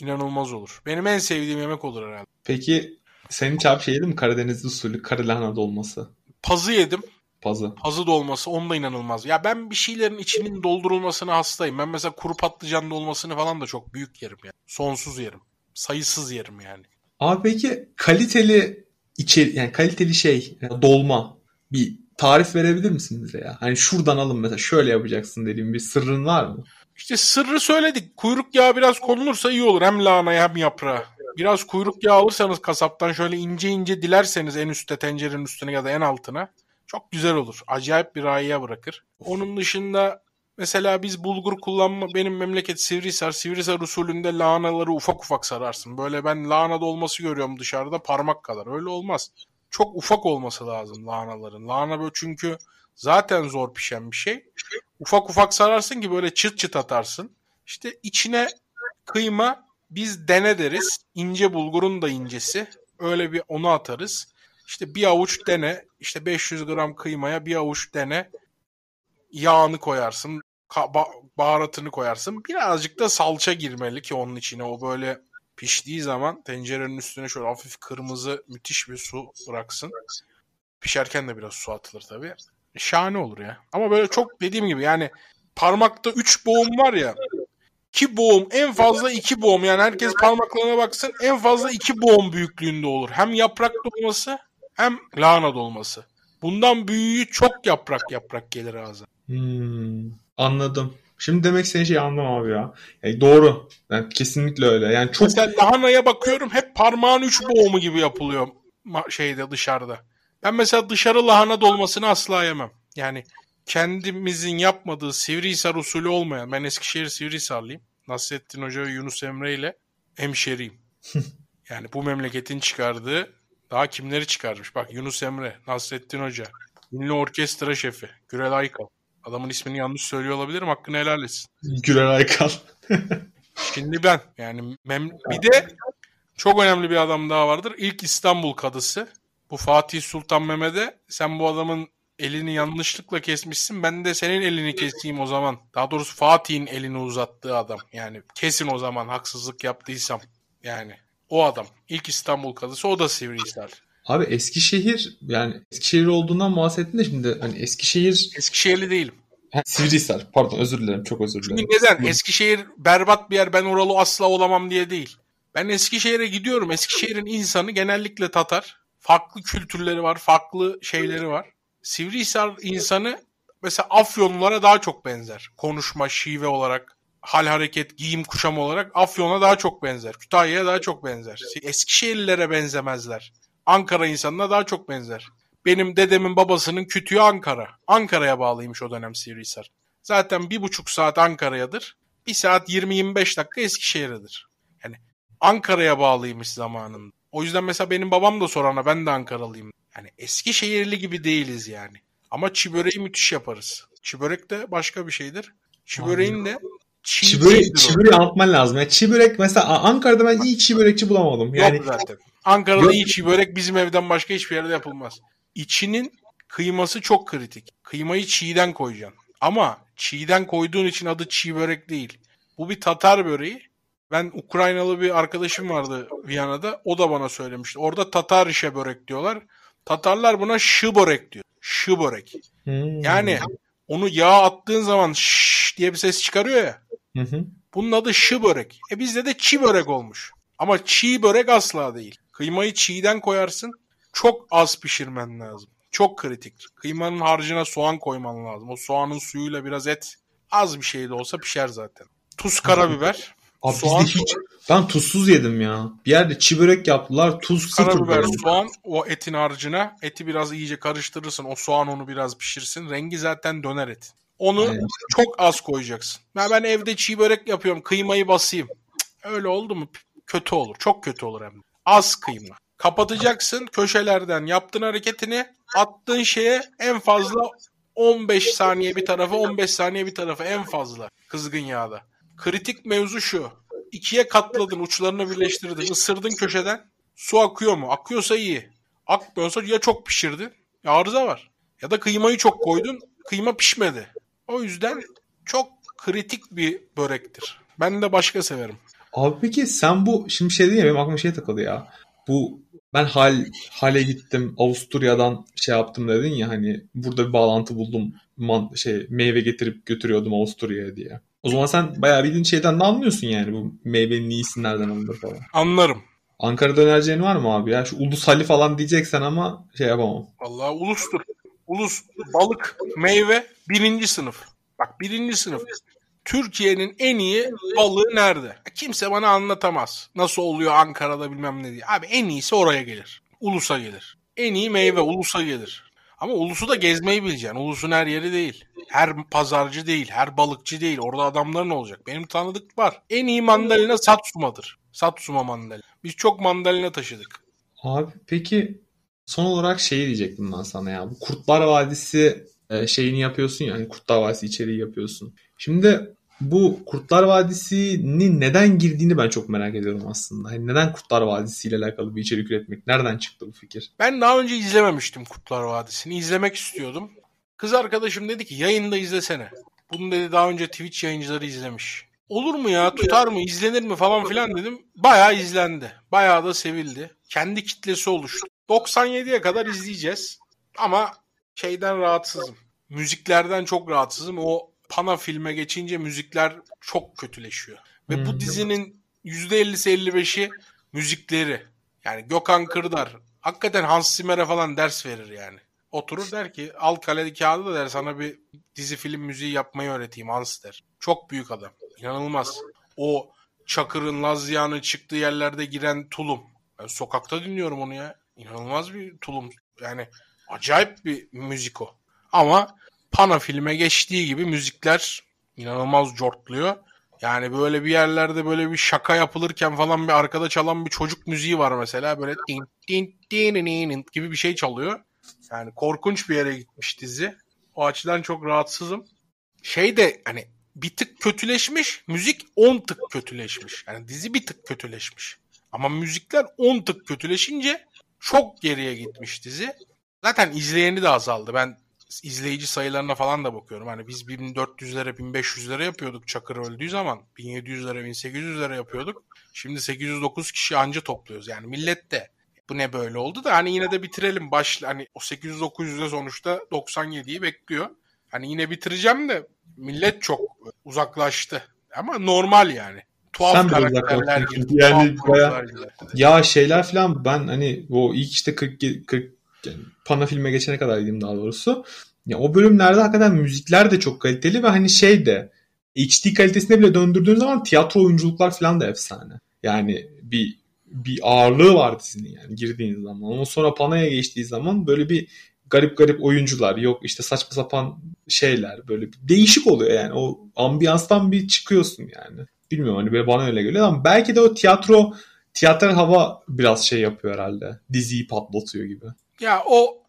İnanılmaz olur. Benim en sevdiğim yemek olur herhalde. Peki senin çap şey mi? Karadeniz usulü karı lahana dolması. Pazı yedim. Pazı. Pazı dolması onda inanılmaz. Ya ben bir şeylerin içinin doldurulmasına hastayım. Ben mesela kuru patlıcan dolmasını falan da çok büyük yerim yani. Sonsuz yerim. Sayısız yerim yani. Abi peki kaliteli içeri yani kaliteli şey dolma bir tarif verebilir misin bize ya? Hani şuradan alın mesela şöyle yapacaksın dediğim bir sırrın var mı? İşte sırrı söyledik. Kuyruk yağı biraz konulursa iyi olur. Hem lahanaya hem yaprağa. Biraz kuyruk yağı alırsanız kasaptan şöyle ince ince dilerseniz en üstte tencerenin üstüne ya da en altına çok güzel olur. Acayip bir raiye bırakır. Onun dışında Mesela biz bulgur kullanma benim memleket Sivrisar. Sivrisar usulünde lahanaları ufak ufak sararsın. Böyle ben lahana dolması görüyorum dışarıda parmak kadar. Öyle olmaz. Çok ufak olması lazım lahanaların. Lahana böyle çünkü zaten zor pişen bir şey. Ufak ufak sararsın ki böyle çıt çıt atarsın. İşte içine kıyma biz dene deriz. İnce bulgurun da incesi. Öyle bir onu atarız. İşte bir avuç dene. işte 500 gram kıymaya bir avuç dene. Yağını koyarsın. baharatını koyarsın. Birazcık da salça girmeli ki onun içine. O böyle piştiği zaman tencerenin üstüne şöyle hafif kırmızı müthiş bir su bıraksın. Pişerken de biraz su atılır tabii. Şahane olur ya. Ama böyle çok dediğim gibi yani parmakta 3 boğum var ya. 2 boğum en fazla 2 boğum yani herkes parmaklarına baksın en fazla 2 boğum büyüklüğünde olur. Hem yaprak dolması hem lahana dolması. Bundan büyüğü çok yaprak yaprak gelir ağza. Hmm, anladım. Şimdi demek senin şey anladım abi ya. Yani doğru. Yani kesinlikle öyle. Yani çok Mesela lahanaya bakıyorum hep parmağın üç boğumu gibi yapılıyor şeyde dışarıda. Ben mesela dışarı lahana dolmasını asla yemem. Yani kendimizin yapmadığı Sivrihisar usulü olmayan, ben Eskişehir Sivrihisarlıyım. Nasrettin Hoca ve Yunus Emre ile hemşeriyim. [LAUGHS] yani bu memleketin çıkardığı daha kimleri çıkarmış? Bak Yunus Emre, Nasrettin Hoca, ünlü orkestra şefi, Gürel Aykal. Adamın ismini yanlış söylüyor olabilirim. Hakkını helal etsin. Gürel Aykal. Şimdi ben yani mem- bir de çok önemli bir adam daha vardır. İlk İstanbul kadısı. Bu Fatih Sultan Mehmet'e sen bu adamın elini yanlışlıkla kesmişsin. Ben de senin elini keseyim o zaman. Daha doğrusu Fatih'in elini uzattığı adam. Yani kesin o zaman haksızlık yaptıysam. Yani o adam. İlk İstanbul kadısı o da Sivrihisar. Abi Eskişehir yani Eskişehir olduğundan bahsettin de şimdi hani Eskişehir... Eskişehirli değilim. Ha, Sivrihisar pardon özür dilerim çok özür dilerim. Çünkü neden? Eskişehir berbat bir yer ben oralı asla olamam diye değil. Ben Eskişehir'e gidiyorum. Eskişehir'in insanı genellikle Tatar. Farklı kültürleri var, farklı şeyleri var. Sivrihisar insanı mesela Afyonlulara daha çok benzer. Konuşma, şive olarak, hal hareket, giyim kuşam olarak Afyon'a daha çok benzer. Kütahya'ya daha çok benzer. Eskişehirlilere benzemezler. Ankara insanına daha çok benzer. Benim dedemin babasının kütüğü Ankara. Ankara'ya bağlıymış o dönem Sivrihisar. Zaten bir buçuk saat Ankara'yadır. Bir saat 20-25 dakika Eskişehir'edir. Yani Ankara'ya bağlıymış zamanında. O yüzden mesela benim babam da sorana ben de Ankaralıyım. Yani Eskişehirli gibi değiliz yani. Ama çi böreği müthiş yaparız. Çi börek de başka bir şeydir. Çi böreğin de çi, çi böreği, çi böreği anlatman lazım. Yani çi börek mesela Ankara'da ben iyi çi börekçi bulamadım. Yani... Yok zaten. Ankara'da Yok. iyi çi börek bizim evden başka hiçbir yerde yapılmaz. İçinin kıyması çok kritik. Kıymayı çiğden koyacaksın. Ama çiğden koyduğun için adı çiğ börek değil. Bu bir Tatar böreği. Ben Ukraynalı bir arkadaşım vardı Viyana'da. O da bana söylemişti. Orada Tatar işe börek diyorlar. Tatarlar buna şı börek diyor. Şı börek. Hmm. Yani onu yağ attığın zaman şş diye bir ses çıkarıyor ya. Hı hı. Bunun adı şı börek. E bizde de çi börek olmuş. Ama çiğ börek asla değil. Kıymayı çiğden koyarsın. Çok az pişirmen lazım. Çok kritik. Kıymanın harcına soğan koyman lazım. O soğanın suyuyla biraz et. Az bir şey de olsa pişer zaten. Tuz, karabiber. Abi soğan, bizde hiç ben tuzsuz yedim ya. Bir yerde çi börek yaptılar. Tuz sıfır. Karabiber, soğan o etin harcına. Eti biraz iyice karıştırırsın. O soğan onu biraz pişirsin. Rengi zaten döner et. Onu Aynen. çok az koyacaksın. Ya ben evde çiğ börek yapıyorum. Kıymayı basayım. Öyle oldu mu kötü olur. Çok kötü olur hem de. Az kıyma. Kapatacaksın köşelerden yaptığın hareketini attığın şeye en fazla 15 saniye bir tarafa 15 saniye bir tarafa en fazla kızgın yağda. Kritik mevzu şu. İkiye katladın uçlarını birleştirdin ısırdın köşeden su akıyor mu? Akıyorsa iyi. Akmıyorsa ya çok pişirdin ya arıza var. Ya da kıymayı çok koydun kıyma pişmedi. O yüzden çok kritik bir börektir. Ben de başka severim. Abi peki sen bu şimdi şey dedin ya benim aklıma şey takıldı ya. Bu ben hal hale gittim Avusturya'dan şey yaptım dedin ya hani burada bir bağlantı buldum man, şey meyve getirip götürüyordum Avusturya'ya diye. O zaman sen bayağı bildiğin şeyden de anlıyorsun yani bu meyvenin iyisi nereden alınır falan. Anlarım. Ankara'da önereceğin var mı abi ya? Şu ulus hali falan diyeceksen ama şey yapamam. Vallahi ulustur. Ulus, balık, meyve birinci sınıf. Bak birinci sınıf. Türkiye'nin en iyi balığı nerede? Kimse bana anlatamaz. Nasıl oluyor Ankara'da bilmem ne diye. Abi en iyisi oraya gelir. Ulus'a gelir. En iyi meyve Ulus'a gelir. Ama ulusu da gezmeyi bileceksin. Ulusun her yeri değil. Her pazarcı değil, her balıkçı değil. Orada adamların olacak. Benim tanıdık var. En iyi mandalina Satsuma'dır. Satsuma mandalina. Biz çok mandalina taşıdık. Abi peki son olarak şeyi diyecektim ben sana ya. Bu Kurtlar Vadisi e, şeyini yapıyorsun ya. Hani Kurtlar Vadisi içeriği yapıyorsun. Şimdi bu Kurtlar Vadisi'nin neden girdiğini ben çok merak ediyorum aslında. Hani neden Kurtlar Vadisi ile alakalı bir içerik üretmek? Nereden çıktı bu fikir? Ben daha önce izlememiştim Kurtlar Vadisi'ni. İzlemek istiyordum. Kız arkadaşım dedi ki yayında izlesene. Bunu dedi daha önce Twitch yayıncıları izlemiş. Olur mu ya tutar mı izlenir mi falan filan dedim. Bayağı izlendi. Bayağı da sevildi. Kendi kitlesi oluştu. 97'ye kadar izleyeceğiz. Ama şeyden rahatsızım. Müziklerden çok rahatsızım. O Pana filme geçince müzikler çok kötüleşiyor. Ve hmm. bu dizinin %50'si 55'i müzikleri. Yani Gökhan Kırdar. Hakikaten Hans Zimmer'e falan ders verir yani. Oturur der ki al kaleli kağıdı da der sana bir dizi film müziği yapmayı öğreteyim Hans der. Çok büyük adam. İnanılmaz. O Çakır'ın Lazya'nın çıktığı yerlerde giren tulum. Ben sokakta dinliyorum onu ya. İnanılmaz bir tulum. Yani acayip bir müzik o. Ama Pana filme geçtiği gibi müzikler inanılmaz cortluyor. Yani böyle bir yerlerde böyle bir şaka yapılırken falan bir arkada çalan bir çocuk müziği var mesela. Böyle din din din din gibi bir şey çalıyor. Yani korkunç bir yere gitmiş dizi. O açıdan çok rahatsızım. Şey de hani bir tık kötüleşmiş. Müzik 10 tık kötüleşmiş. Yani dizi bir tık kötüleşmiş. Ama müzikler 10 tık kötüleşince çok geriye gitmiş dizi. Zaten izleyeni de azaldı. Ben izleyici sayılarına falan da bakıyorum. Hani biz 1400'lere 1500'lere yapıyorduk Çakır öldüğü zaman. 1700'lere 1800'lere yapıyorduk. Şimdi 809 kişi anca topluyoruz. Yani millet de bu ne böyle oldu da hani yine de bitirelim. Baş, hani o 800-900'de sonuçta 97'yi bekliyor. Hani yine bitireceğim de millet çok uzaklaştı. Ama normal yani. Tuhaf Sen karakterler girdi. Yani baya ya şeyler falan ben hani o ilk işte 40 40 yani Pana filme geçene kadar diyeyim daha doğrusu. Ya o bölümlerde hakikaten müzikler de çok kaliteli ve hani şey de HD kalitesine bile döndürdüğün zaman tiyatro oyunculuklar falan da efsane. Yani bir bir ağırlığı var dizinin yani girdiğiniz zaman. Ondan sonra Pana'ya geçtiği zaman böyle bir garip garip oyuncular yok işte saçma sapan şeyler böyle bir değişik oluyor yani o ambiyanstan bir çıkıyorsun yani. Bilmiyorum hani bana öyle geliyor ama belki de o tiyatro tiyatral hava biraz şey yapıyor herhalde. Diziyi patlatıyor gibi. Ya o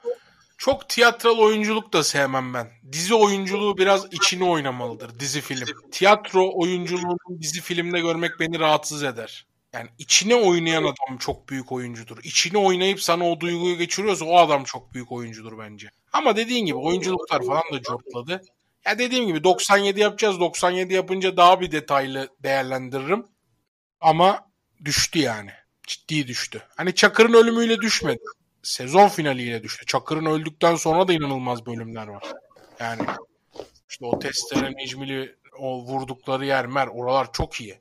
çok tiyatral oyunculuk da sevmem ben. Dizi oyunculuğu biraz içini oynamalıdır dizi film. Tiyatro oyunculuğunu dizi filmde görmek beni rahatsız eder. Yani içine oynayan adam çok büyük oyuncudur. İçine oynayıp sana o duyguyu geçiriyorsa o adam çok büyük oyuncudur bence. Ama dediğin gibi oyunculuklar falan da cortladı. Ya dediğim gibi 97 yapacağız. 97 yapınca daha bir detaylı değerlendiririm. Ama düştü yani. Ciddi düştü. Hani Çakır'ın ölümüyle düşmedi sezon finaliyle düştü. Çakır'ın öldükten sonra da inanılmaz bölümler var. Yani işte o testere Necmili o vurdukları yer mer oralar çok iyi.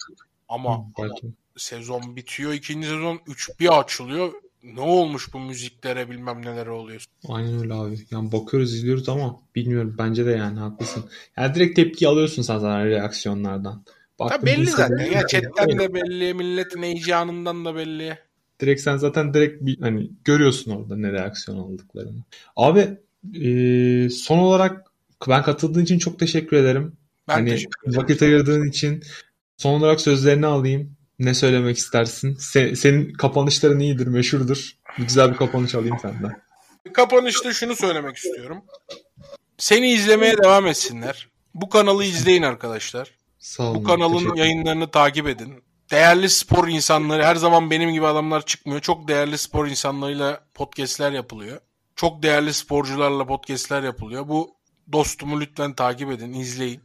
Ama Belki. sezon bitiyor. ikinci sezon 3 bir açılıyor. Ne olmuş bu müziklere bilmem neler oluyor. Aynen öyle abi. Yani bakıyoruz izliyoruz ama bilmiyorum bence de yani haklısın. Yani direkt tepki alıyorsun sen zaten reaksiyonlardan. Baktım, belli zaten ya chatten de belli, milletin heyecanından da belli. Direkt sen zaten direkt bir, hani görüyorsun orada ne reaksiyon aldıklarını. Abi e, son olarak ben katıldığın için çok teşekkür ederim. Ben hani teşekkür ederim. Vakit ayırdığın için son olarak sözlerini alayım. Ne söylemek istersin? Se, senin kapanışların iyidir, meşhurdur. Güzel bir kapanış alayım senden. Kapanışta şunu söylemek istiyorum. Seni izlemeye devam etsinler. Bu kanalı izleyin arkadaşlar. Sağ olun. Bu kanalın yayınlarını takip edin değerli spor insanları her zaman benim gibi adamlar çıkmıyor. Çok değerli spor insanlarıyla podcastler yapılıyor. Çok değerli sporcularla podcastler yapılıyor. Bu dostumu lütfen takip edin, izleyin.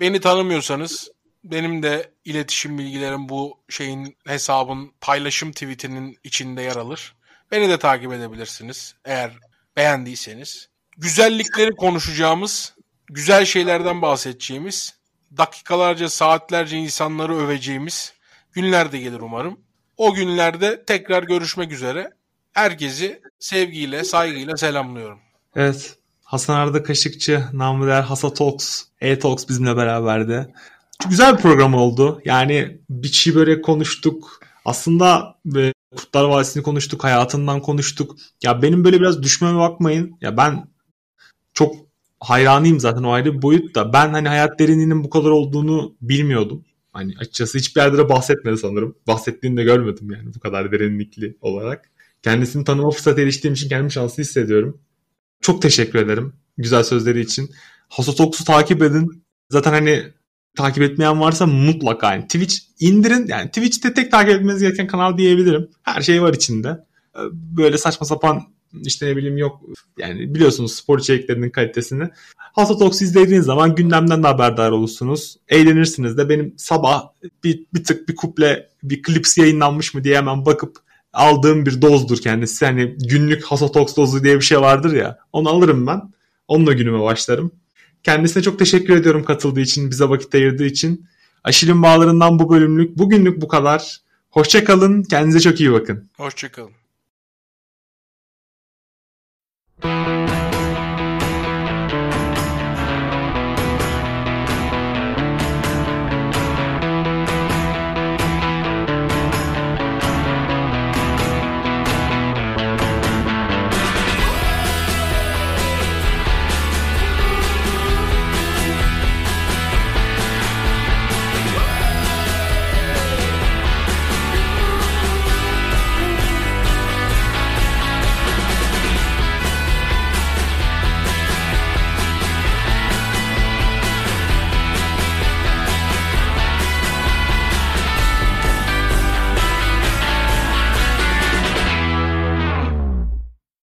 Beni tanımıyorsanız benim de iletişim bilgilerim bu şeyin hesabın paylaşım tweetinin içinde yer alır. Beni de takip edebilirsiniz eğer beğendiyseniz. Güzellikleri konuşacağımız, güzel şeylerden bahsedeceğimiz, dakikalarca, saatlerce insanları öveceğimiz günler de gelir umarım. O günlerde tekrar görüşmek üzere. Herkesi sevgiyle, saygıyla selamlıyorum. Evet. Hasan Arda Kaşıkçı, namı değer Hasa Talks, E-Talks bizimle beraberdi. Güzel bir program oldu. Yani şey böyle konuştuk. Aslında ve Kurtlar Vadisi'ni konuştuk, hayatından konuştuk. Ya benim böyle biraz düşmeme bakmayın. Ya ben çok hayranıyım zaten o ayrı bir boyut. Ben hani hayat derinliğinin bu kadar olduğunu bilmiyordum. Hani açıkçası hiçbir yerde de bahsetmedi sanırım. Bahsettiğini de görmedim yani bu kadar derinlikli olarak. Kendisini tanıma fırsatı eriştiğim için kendimi şanslı hissediyorum. Çok teşekkür ederim güzel sözleri için. Hasotox'u takip edin. Zaten hani takip etmeyen varsa mutlaka yani Twitch indirin. Yani Twitch'te tek takip etmeniz gereken kanal diyebilirim. Her şey var içinde. Ee, böyle saçma sapan işte ne bileyim yok yani biliyorsunuz spor içeriklerinin kalitesini. Hasta Talks izlediğiniz zaman gündemden de haberdar olursunuz. Eğlenirsiniz de benim sabah bir, bir tık bir kuple bir klips yayınlanmış mı diye hemen bakıp aldığım bir dozdur kendisi. Hani günlük Hasa Talks dozu diye bir şey vardır ya onu alırım ben. Onunla günüme başlarım. Kendisine çok teşekkür ediyorum katıldığı için, bize vakit ayırdığı için. Aşil'in bağlarından bu bölümlük, bugünlük bu kadar. Hoşçakalın, kendinize çok iyi bakın. Hoşçakalın.